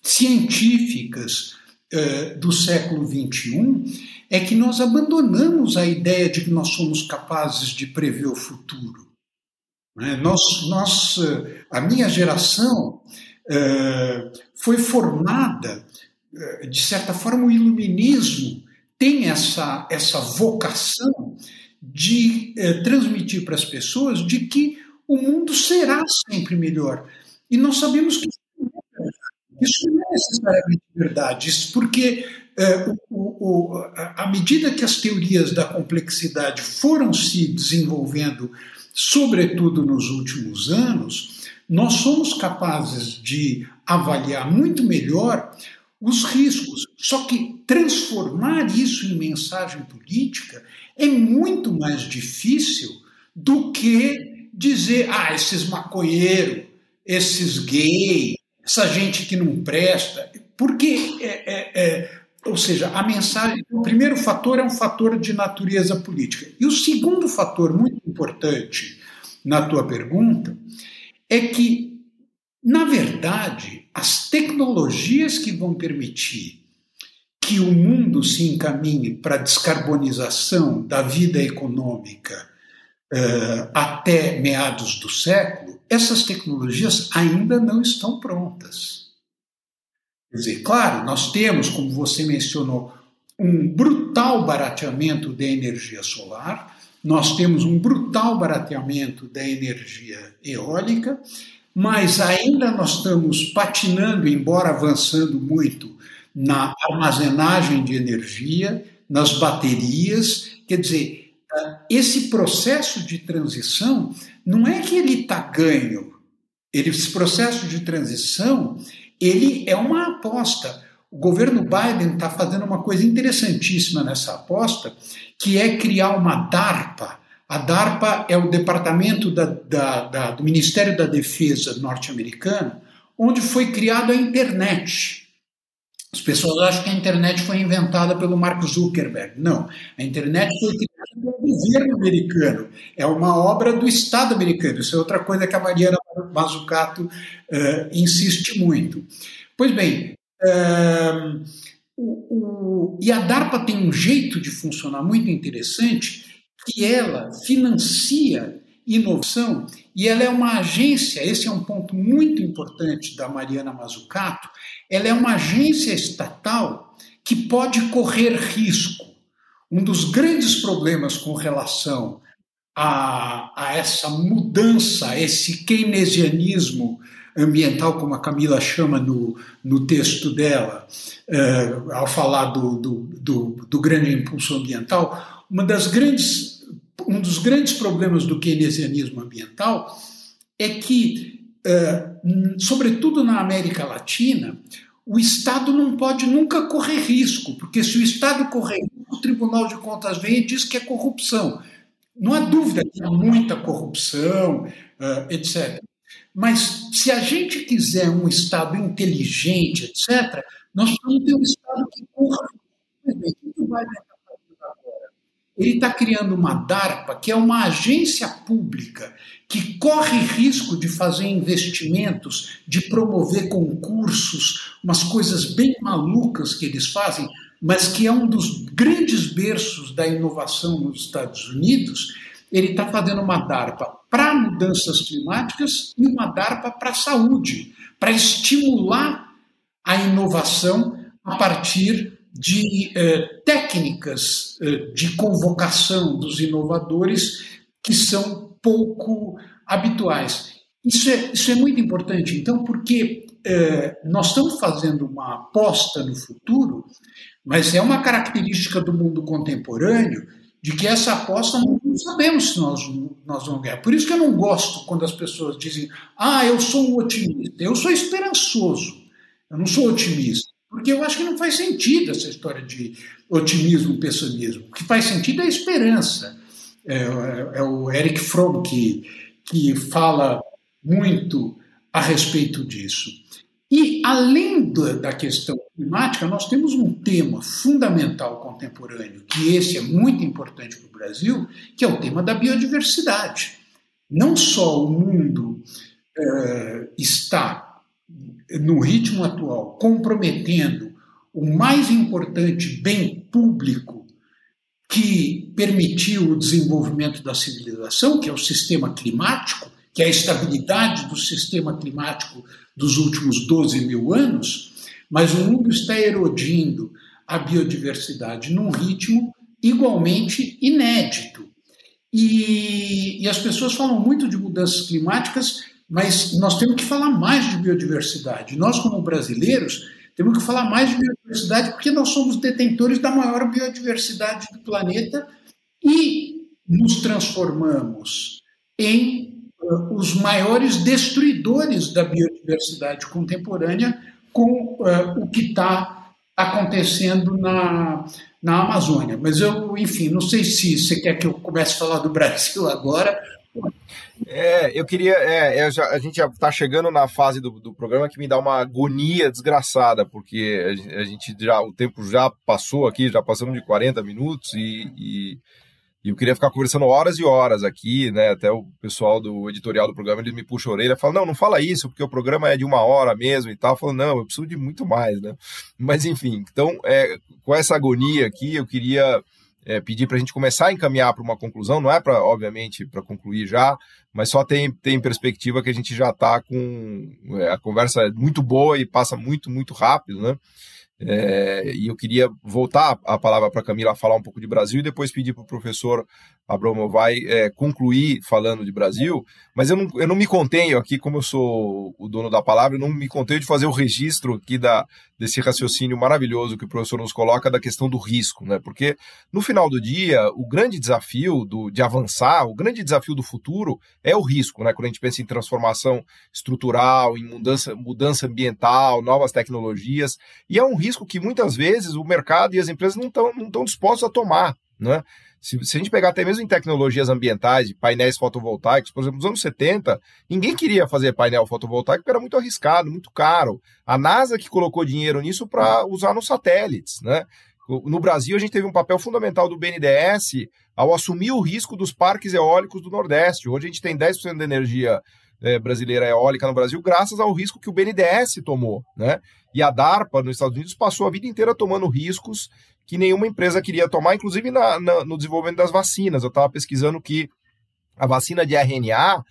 científicas uh, do século XXI é que nós abandonamos a ideia de que nós somos capazes de prever o futuro. Né? Nós, nós, a minha geração foi formada, de certa forma, o iluminismo tem essa, essa vocação de transmitir para as pessoas de que o mundo será sempre melhor. E nós sabemos que isso não é necessariamente verdade, isso porque é, à medida que as teorias da complexidade foram se desenvolvendo, sobretudo nos últimos anos, nós somos capazes de avaliar muito melhor os riscos. Só que transformar isso em mensagem política é muito mais difícil do que dizer, ah, esses maconheiros, esses gays, essa gente que não presta. Porque, é, é, é, ou seja, a mensagem. O primeiro fator é um fator de natureza política. E o segundo fator, muito importante na tua pergunta, é que, na verdade, as tecnologias que vão permitir que o mundo se encaminhe para a descarbonização da vida econômica uh, até meados do século, essas tecnologias ainda não estão prontas. Quer dizer, claro, nós temos, como você mencionou, um brutal barateamento da energia solar, nós temos um brutal barateamento da energia eólica, mas ainda nós estamos patinando, embora avançando muito, na armazenagem de energia, nas baterias. Quer dizer, esse processo de transição não é que ele está ganho. Esse processo de transição ele é uma aposta. O governo Biden está fazendo uma coisa interessantíssima nessa aposta, que é criar uma DARPA. A DARPA é o departamento da, da, da, do Ministério da Defesa norte-americano, onde foi criada a internet. As pessoas acham que a internet foi inventada pelo Mark Zuckerberg. Não, a internet foi criada pelo governo americano. É uma obra do Estado americano. Isso é outra coisa que a Mariana Mazzucato uh, insiste muito. Pois bem, uh, o, o, e a DARPA tem um jeito de funcionar muito interessante, que ela financia inovação e ela é uma agência, esse é um ponto muito importante da Mariana Mazzucato, ela é uma agência estatal que pode correr risco. Um dos grandes problemas com relação a, a essa mudança, a esse keynesianismo ambiental, como a Camila chama no, no texto dela, eh, ao falar do, do, do, do grande impulso ambiental, uma das grandes, um dos grandes problemas do keynesianismo ambiental é que eh, sobretudo na América Latina, o Estado não pode nunca correr risco, porque se o Estado correr risco, o Tribunal de Contas vem e diz que é corrupção. Não há dúvida que há muita corrupção, uh, eh, etc. Mas se a gente quiser um Estado inteligente, etc., nós precisamos ter um Estado que corra. O que vai ele está criando uma DARPA, que é uma agência pública que corre risco de fazer investimentos, de promover concursos, umas coisas bem malucas que eles fazem, mas que é um dos grandes berços da inovação nos Estados Unidos. Ele está fazendo uma DARPA para mudanças climáticas e uma DARPA para a saúde, para estimular a inovação a partir de eh, técnicas eh, de convocação dos inovadores que são pouco habituais. Isso é, isso é muito importante, então, porque eh, nós estamos fazendo uma aposta no futuro, mas é uma característica do mundo contemporâneo de que essa aposta não sabemos se nós, nós vamos ganhar. Por isso que eu não gosto quando as pessoas dizem, ah, eu sou um otimista. Eu sou esperançoso, eu não sou otimista. Porque eu acho que não faz sentido essa história de otimismo, pessimismo. O que faz sentido é a esperança. É, é, é o Eric Fromm que, que fala muito a respeito disso. E, além da questão climática, nós temos um tema fundamental contemporâneo, que esse é muito importante para o Brasil, que é o tema da biodiversidade. Não só o mundo é, está no ritmo atual, comprometendo o mais importante bem público que permitiu o desenvolvimento da civilização, que é o sistema climático, que é a estabilidade do sistema climático dos últimos 12 mil anos, mas o mundo está erodindo a biodiversidade num ritmo igualmente inédito. E, e, as pessoas falam muito de mudanças climáticas, mas nós temos que falar mais de biodiversidade. Nós, como brasileiros, temos que falar mais de biodiversidade porque nós somos detentores da maior biodiversidade do planeta e nos transformamos em os maiores destruidores da biodiversidade contemporânea com uh, o que está acontecendo na, na Amazônia. Mas eu, enfim, não sei se você quer que eu comece a falar do Brasil agora. É, eu queria. É, já, a gente já está chegando na fase do, do programa que me dá uma agonia desgraçada, porque a, gente já. O tempo já passou aqui, já passamos de 40 minutos e, e e eu queria ficar conversando horas e horas aqui, né? Até o pessoal do editorial do programa, eles me puxam a orelha falam, não, não fala isso, porque o programa é de uma hora mesmo e tal. Eu falo, não, eu preciso de muito mais, né? Mas enfim, então, é, com essa agonia aqui, eu queria é, pedir para a gente começar a encaminhar para uma conclusão, não é para, obviamente, para concluir já, mas só tem, tem perspectiva que a gente já está com. É, a conversa é muito boa e passa muito, muito rápido, né? É, e eu queria voltar a palavra para a Camila falar um pouco de Brasil e depois pedir para o professor Abramo vai é, concluir falando de Brasil, mas eu não, eu não me contenho aqui, como eu sou o dono da palavra, eu não me contenho de fazer o registro aqui da, desse raciocínio maravilhoso que o professor nos coloca da questão do risco, né? Porque no final do dia, o grande desafio do, de avançar, o grande desafio do futuro é o risco, né? Quando a gente pensa em transformação estrutural, em mudança, mudança ambiental, novas tecnologias, e é um risco que muitas vezes o mercado e as empresas não estão não dispostos a tomar, né? Se, se, a gente pegar até mesmo em tecnologias ambientais, painéis fotovoltaicos, por exemplo, nos anos 70, ninguém queria fazer painel fotovoltaico porque era muito arriscado, muito caro. A NASA que colocou dinheiro nisso para usar nos satélites, né? No Brasil, a gente teve um papel fundamental do BNDES ao assumir o risco dos parques eólicos do Nordeste. Hoje a gente tem 10% da energia é, brasileira eólica no Brasil, graças ao risco que o BNDES tomou. Né? E a DARPA, nos Estados Unidos, passou a vida inteira tomando riscos que nenhuma empresa queria tomar, inclusive na, na, no desenvolvimento das vacinas. Eu estava pesquisando que a vacina de RNA,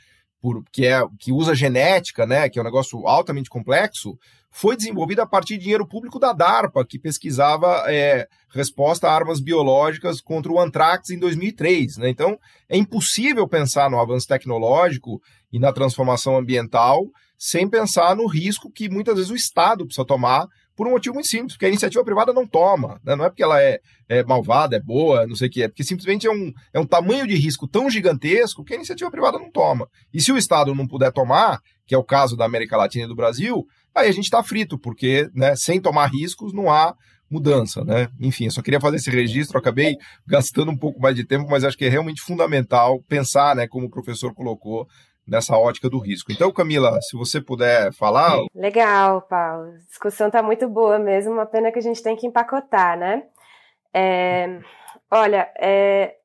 por, que, é, que usa genética, né, que é um negócio altamente complexo, foi desenvolvida a partir de dinheiro público da DARPA, que pesquisava é, resposta a armas biológicas contra o antrax em 2003. Né? Então, é impossível pensar no avanço tecnológico e na transformação ambiental sem pensar no risco que muitas vezes o Estado precisa tomar por um motivo muito simples, porque a iniciativa privada não toma, né? não é porque ela é, é, malvada, é boa, não sei o que é, porque simplesmente é um, é um tamanho de risco tão gigantesco que a iniciativa privada não toma. E se o Estado não puder tomar, que é o caso da América Latina e do Brasil, aí a gente está frito, porque né, sem tomar riscos não há mudança, né? Enfim, eu só queria fazer esse registro, acabei gastando um pouco mais de tempo, mas acho que é realmente fundamental pensar, né, como o professor colocou, nessa ótica do risco. Então, Camila, se você puder falar. Legal, Paulo. A discussão está muito boa mesmo, uma pena que a gente tem que empacotar, né? É, olha, é,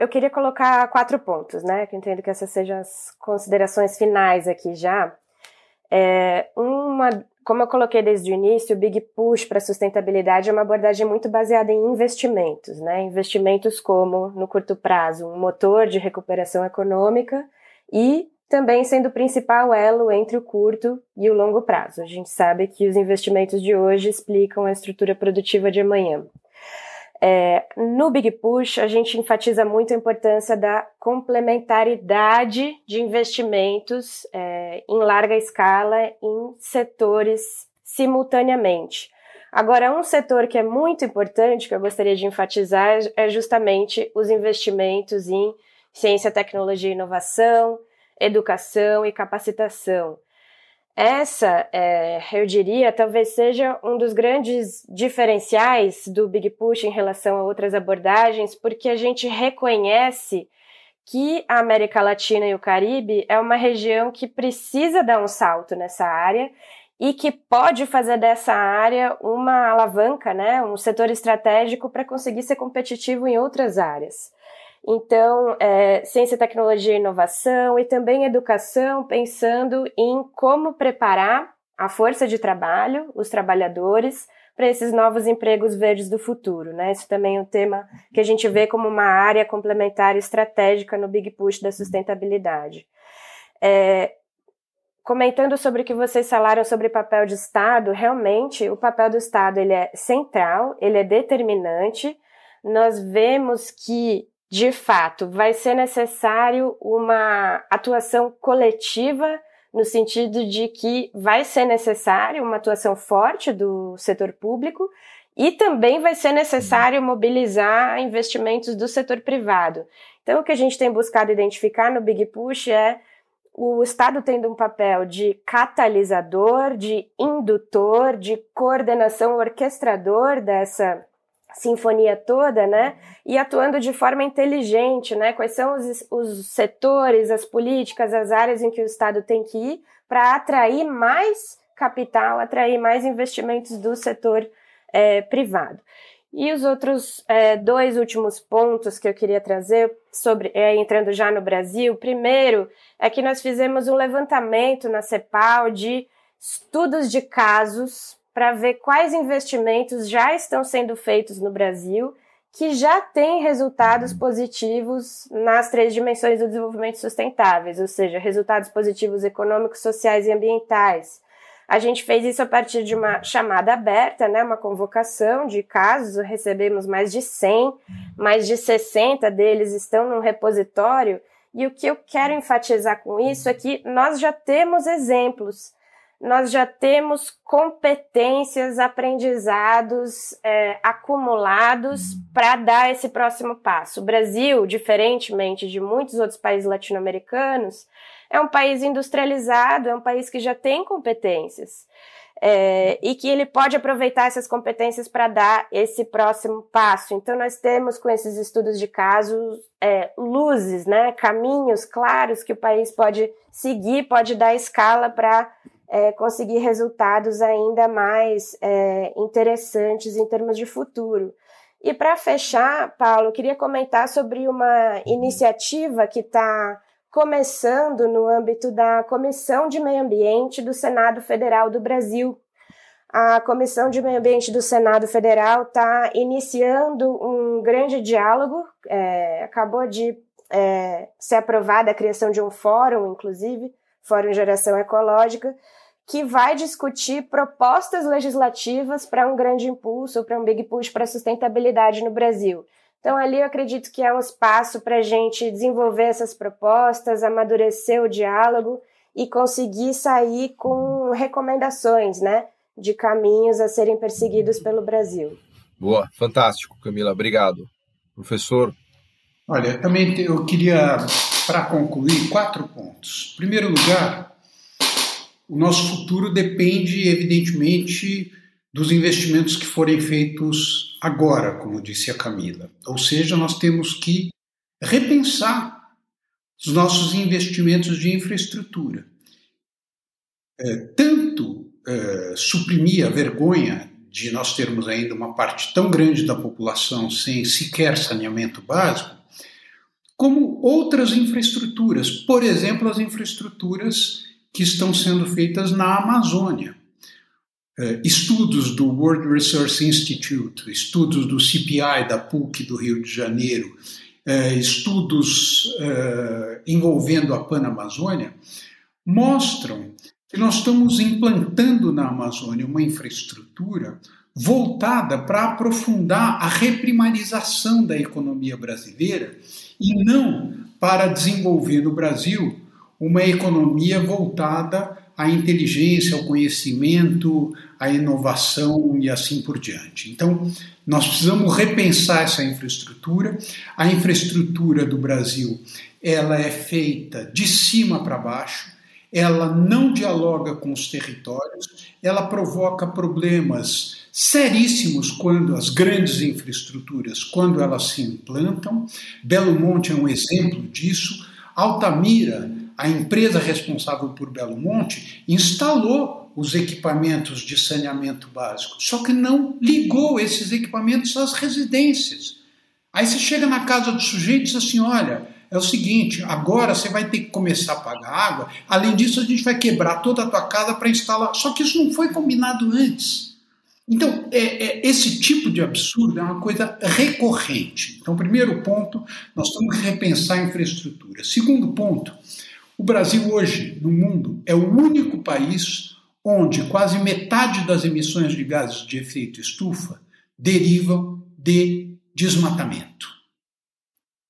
eu queria colocar quatro pontos, né? Que eu entendo que essas sejam as considerações finais aqui já. É, uma, como eu coloquei desde o início, o Big Push para sustentabilidade é uma abordagem muito baseada em investimentos, né? Investimentos como, no curto prazo, um motor de recuperação econômica e também sendo o principal elo entre o curto e o longo prazo. A gente sabe que os investimentos de hoje explicam a estrutura produtiva de amanhã. É, no Big Push, a gente enfatiza muito a importância da complementaridade de investimentos é, em larga escala em setores simultaneamente. Agora, um setor que é muito importante, que eu gostaria de enfatizar, é justamente os investimentos em ciência, tecnologia e inovação, educação e capacitação. Essa, é, eu diria, talvez seja um dos grandes diferenciais do Big Push em relação a outras abordagens, porque a gente reconhece que a América Latina e o Caribe é uma região que precisa dar um salto nessa área e que pode fazer dessa área uma alavanca, né, um setor estratégico para conseguir ser competitivo em outras áreas. Então, é, ciência, tecnologia e inovação e também educação, pensando em como preparar a força de trabalho, os trabalhadores, para esses novos empregos verdes do futuro. Né? Isso também é um tema que a gente vê como uma área complementar estratégica no Big Push da sustentabilidade. É, comentando sobre o que vocês falaram sobre papel de Estado, realmente o papel do Estado ele é central, ele é determinante. Nós vemos que, de fato, vai ser necessário uma atuação coletiva no sentido de que vai ser necessário uma atuação forte do setor público e também vai ser necessário mobilizar investimentos do setor privado. Então, o que a gente tem buscado identificar no Big Push é o Estado tendo um papel de catalisador, de indutor, de coordenação, orquestrador dessa sinfonia toda, né? E atuando de forma inteligente, né? Quais são os, os setores, as políticas, as áreas em que o Estado tem que ir para atrair mais capital, atrair mais investimentos do setor é, privado. E os outros é, dois últimos pontos que eu queria trazer sobre é, entrando já no Brasil, primeiro é que nós fizemos um levantamento na CEPAL de estudos de casos para ver quais investimentos já estão sendo feitos no Brasil que já têm resultados positivos nas três dimensões do desenvolvimento sustentáveis, ou seja, resultados positivos econômicos, sociais e ambientais. A gente fez isso a partir de uma chamada aberta, né, uma convocação de casos, recebemos mais de 100, mais de 60 deles estão no repositório, e o que eu quero enfatizar com isso é que nós já temos exemplos, nós já temos competências, aprendizados é, acumulados para dar esse próximo passo. O Brasil, diferentemente de muitos outros países latino-americanos, é um país industrializado, é um país que já tem competências. É, e que ele pode aproveitar essas competências para dar esse próximo passo. Então, nós temos com esses estudos de casos é, luzes, né, caminhos claros que o país pode seguir, pode dar escala para é, conseguir resultados ainda mais é, interessantes em termos de futuro. E para fechar, Paulo, queria comentar sobre uma iniciativa que está começando no âmbito da Comissão de Meio Ambiente do Senado Federal do Brasil. A Comissão de Meio Ambiente do Senado Federal está iniciando um grande diálogo, é, acabou de é, ser aprovada a criação de um fórum, inclusive, Fórum Geração Ecológica, que vai discutir propostas legislativas para um grande impulso, para um big push para a sustentabilidade no Brasil. Então, ali eu acredito que é um espaço para a gente desenvolver essas propostas, amadurecer o diálogo e conseguir sair com recomendações, né, de caminhos a serem perseguidos pelo Brasil. Boa, fantástico, Camila, obrigado. Professor? Olha, também eu queria, para concluir, quatro pontos. Em primeiro lugar, o nosso futuro depende, evidentemente, dos investimentos que forem feitos agora, como disse a Camila. Ou seja, nós temos que repensar os nossos investimentos de infraestrutura. É, tanto é, suprimir a vergonha de nós termos ainda uma parte tão grande da população sem sequer saneamento básico, como outras infraestruturas, por exemplo, as infraestruturas que estão sendo feitas na Amazônia. Uh, estudos do World Resource Institute, estudos do CPI da PUC do Rio de Janeiro, uh, estudos uh, envolvendo a Panamazônia, mostram que nós estamos implantando na Amazônia uma infraestrutura voltada para aprofundar a reprimarização da economia brasileira e não para desenvolver no Brasil uma economia voltada a inteligência, o conhecimento, a inovação e assim por diante. Então, nós precisamos repensar essa infraestrutura. A infraestrutura do Brasil, ela é feita de cima para baixo, ela não dialoga com os territórios, ela provoca problemas seríssimos quando as grandes infraestruturas, quando elas se implantam. Belo Monte é um exemplo disso. Altamira a empresa responsável por Belo Monte instalou os equipamentos de saneamento básico, só que não ligou esses equipamentos às residências. Aí você chega na casa do sujeito e diz assim: olha, é o seguinte, agora você vai ter que começar a pagar água, além disso, a gente vai quebrar toda a tua casa para instalar. Só que isso não foi combinado antes. Então, é, é, esse tipo de absurdo é uma coisa recorrente. Então, primeiro ponto, nós temos que repensar a infraestrutura. Segundo ponto, o Brasil hoje, no mundo, é o único país onde quase metade das emissões de gases de efeito estufa derivam de desmatamento.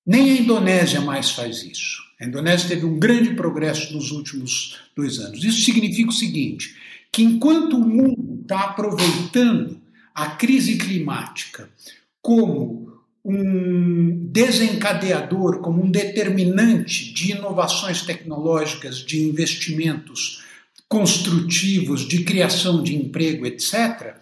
Nem a Indonésia mais faz isso. A Indonésia teve um grande progresso nos últimos dois anos. Isso significa o seguinte: que enquanto o mundo está aproveitando a crise climática como um desencadeador, como um determinante de inovações tecnológicas, de investimentos construtivos, de criação de emprego, etc.,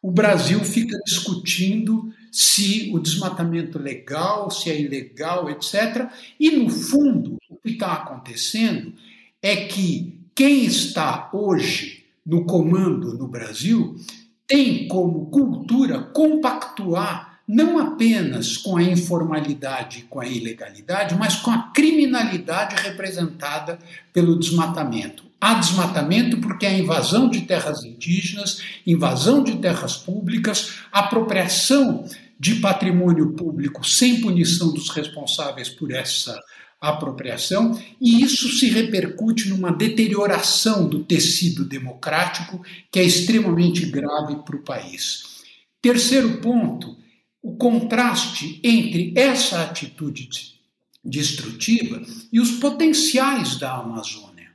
o Brasil fica discutindo se o desmatamento é legal, se é ilegal, etc. E, no fundo, o que está acontecendo é que quem está hoje no comando no Brasil tem como cultura compactuar não apenas com a informalidade, com a ilegalidade, mas com a criminalidade representada pelo desmatamento. Há desmatamento porque há invasão de terras indígenas, invasão de terras públicas, apropriação de patrimônio público sem punição dos responsáveis por essa apropriação, e isso se repercute numa deterioração do tecido democrático que é extremamente grave para o país. Terceiro ponto, o contraste entre essa atitude destrutiva e os potenciais da Amazônia.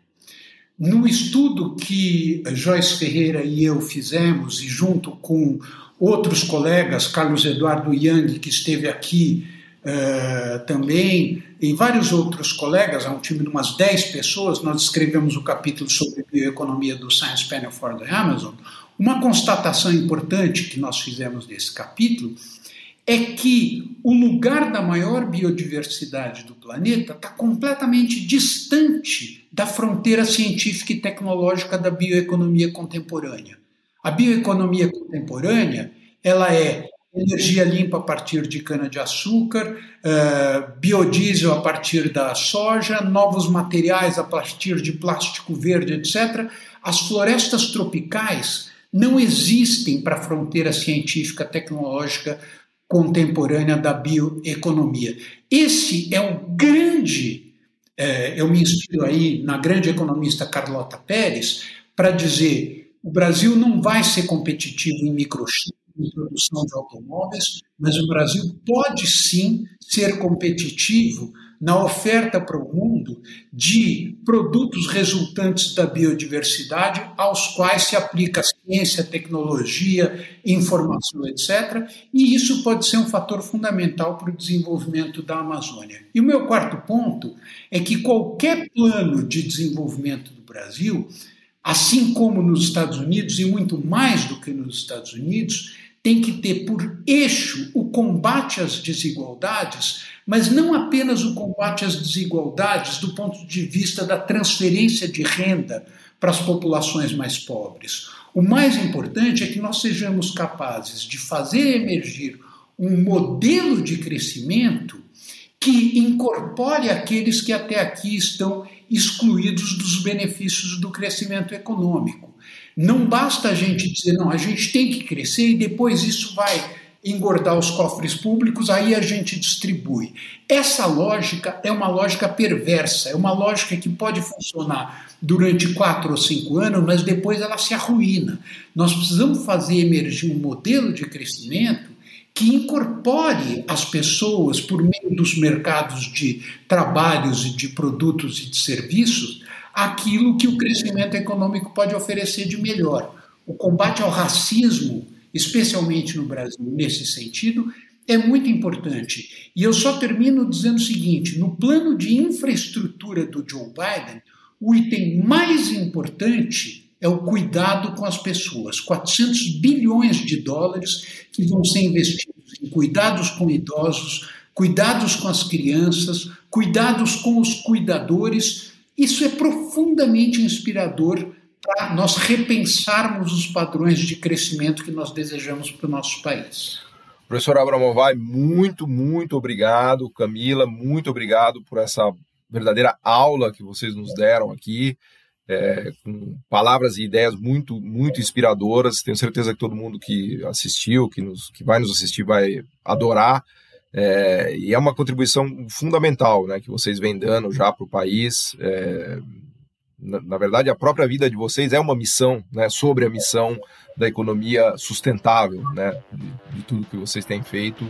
No estudo que Joyce Ferreira e eu fizemos, e junto com outros colegas, Carlos Eduardo Yang, que esteve aqui uh, também, e vários outros colegas, é um time de umas 10 pessoas, nós escrevemos o capítulo sobre bioeconomia do Science Panel for the Amazon. Uma constatação importante que nós fizemos nesse capítulo é que o lugar da maior biodiversidade do planeta está completamente distante da fronteira científica e tecnológica da bioeconomia contemporânea. A bioeconomia contemporânea ela é energia limpa a partir de cana-de-açúcar, uh, biodiesel a partir da soja, novos materiais a partir de plástico verde, etc. As florestas tropicais não existem para a fronteira científica tecnológica contemporânea da bioeconomia. Esse é o grande, uh, eu me inspiro aí na grande economista Carlota Pérez, para dizer o Brasil não vai ser competitivo em microchip, em produção de automóveis, mas o Brasil pode sim ser competitivo na oferta para o mundo de produtos resultantes da biodiversidade, aos quais se aplica ciência, tecnologia, informação, etc. E isso pode ser um fator fundamental para o desenvolvimento da Amazônia. E o meu quarto ponto é que qualquer plano de desenvolvimento do Brasil, assim como nos Estados Unidos, e muito mais do que nos Estados Unidos, tem que ter por eixo o combate às desigualdades, mas não apenas o combate às desigualdades do ponto de vista da transferência de renda para as populações mais pobres. O mais importante é que nós sejamos capazes de fazer emergir um modelo de crescimento que incorpore aqueles que até aqui estão excluídos dos benefícios do crescimento econômico. Não basta a gente dizer, não, a gente tem que crescer e depois isso vai engordar os cofres públicos, aí a gente distribui. Essa lógica é uma lógica perversa, é uma lógica que pode funcionar durante quatro ou cinco anos, mas depois ela se arruína. Nós precisamos fazer emergir um modelo de crescimento que incorpore as pessoas por meio dos mercados de trabalhos e de produtos e de serviços aquilo que o crescimento econômico pode oferecer de melhor. O combate ao racismo, especialmente no Brasil, nesse sentido, é muito importante. E eu só termino dizendo o seguinte: no plano de infraestrutura do Joe Biden, o item mais importante é o cuidado com as pessoas. 400 bilhões de dólares que vão ser investidos em cuidados com idosos, cuidados com as crianças, cuidados com os cuidadores isso é profundamente inspirador para nós repensarmos os padrões de crescimento que nós desejamos para o nosso país. Professor Abramovay, muito, muito obrigado. Camila, muito obrigado por essa verdadeira aula que vocês nos deram aqui. é, com palavras e ideias muito, muito inspiradoras. Tenho certeza que todo mundo que assistiu, que, nos, que vai nos assistir, vai adorar. É, e é uma contribuição fundamental né, que vocês vêm dando já para o país. É, na, na, verdade, a própria vida de vocês é uma missão né, sobre a missão da economia sustentável, né, de, de tudo que vocês têm feito.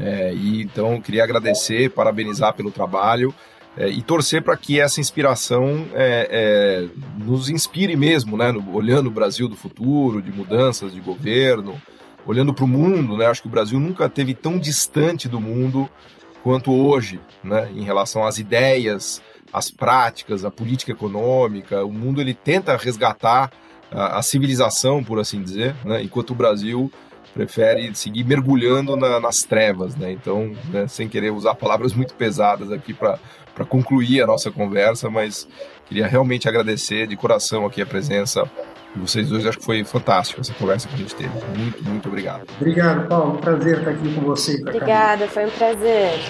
É, e então queria agradecer, parabenizar pelo trabalho é, e torcer para que essa inspiração é, é, nos inspire mesmo, né, no, olhando o Brasil do futuro, de mudanças de governo, olhando para o mundo, né, acho que o Brasil nunca teve tão distante do mundo quanto hoje, né, em relação às ideias, às práticas, à política econômica. O mundo ele tenta resgatar a, a civilização, por assim dizer, né, enquanto o Brasil prefere seguir mergulhando na, nas trevas, né? Então, né, sem querer usar palavras muito pesadas aqui para concluir a nossa conversa, mas queria realmente agradecer de coração aqui a presença vocês dois. Acho que foi fantástico essa conversa que a gente teve. Muito, muito obrigado. Obrigado, Paulo. Um prazer estar aqui com você. Obrigada, foi um prazer.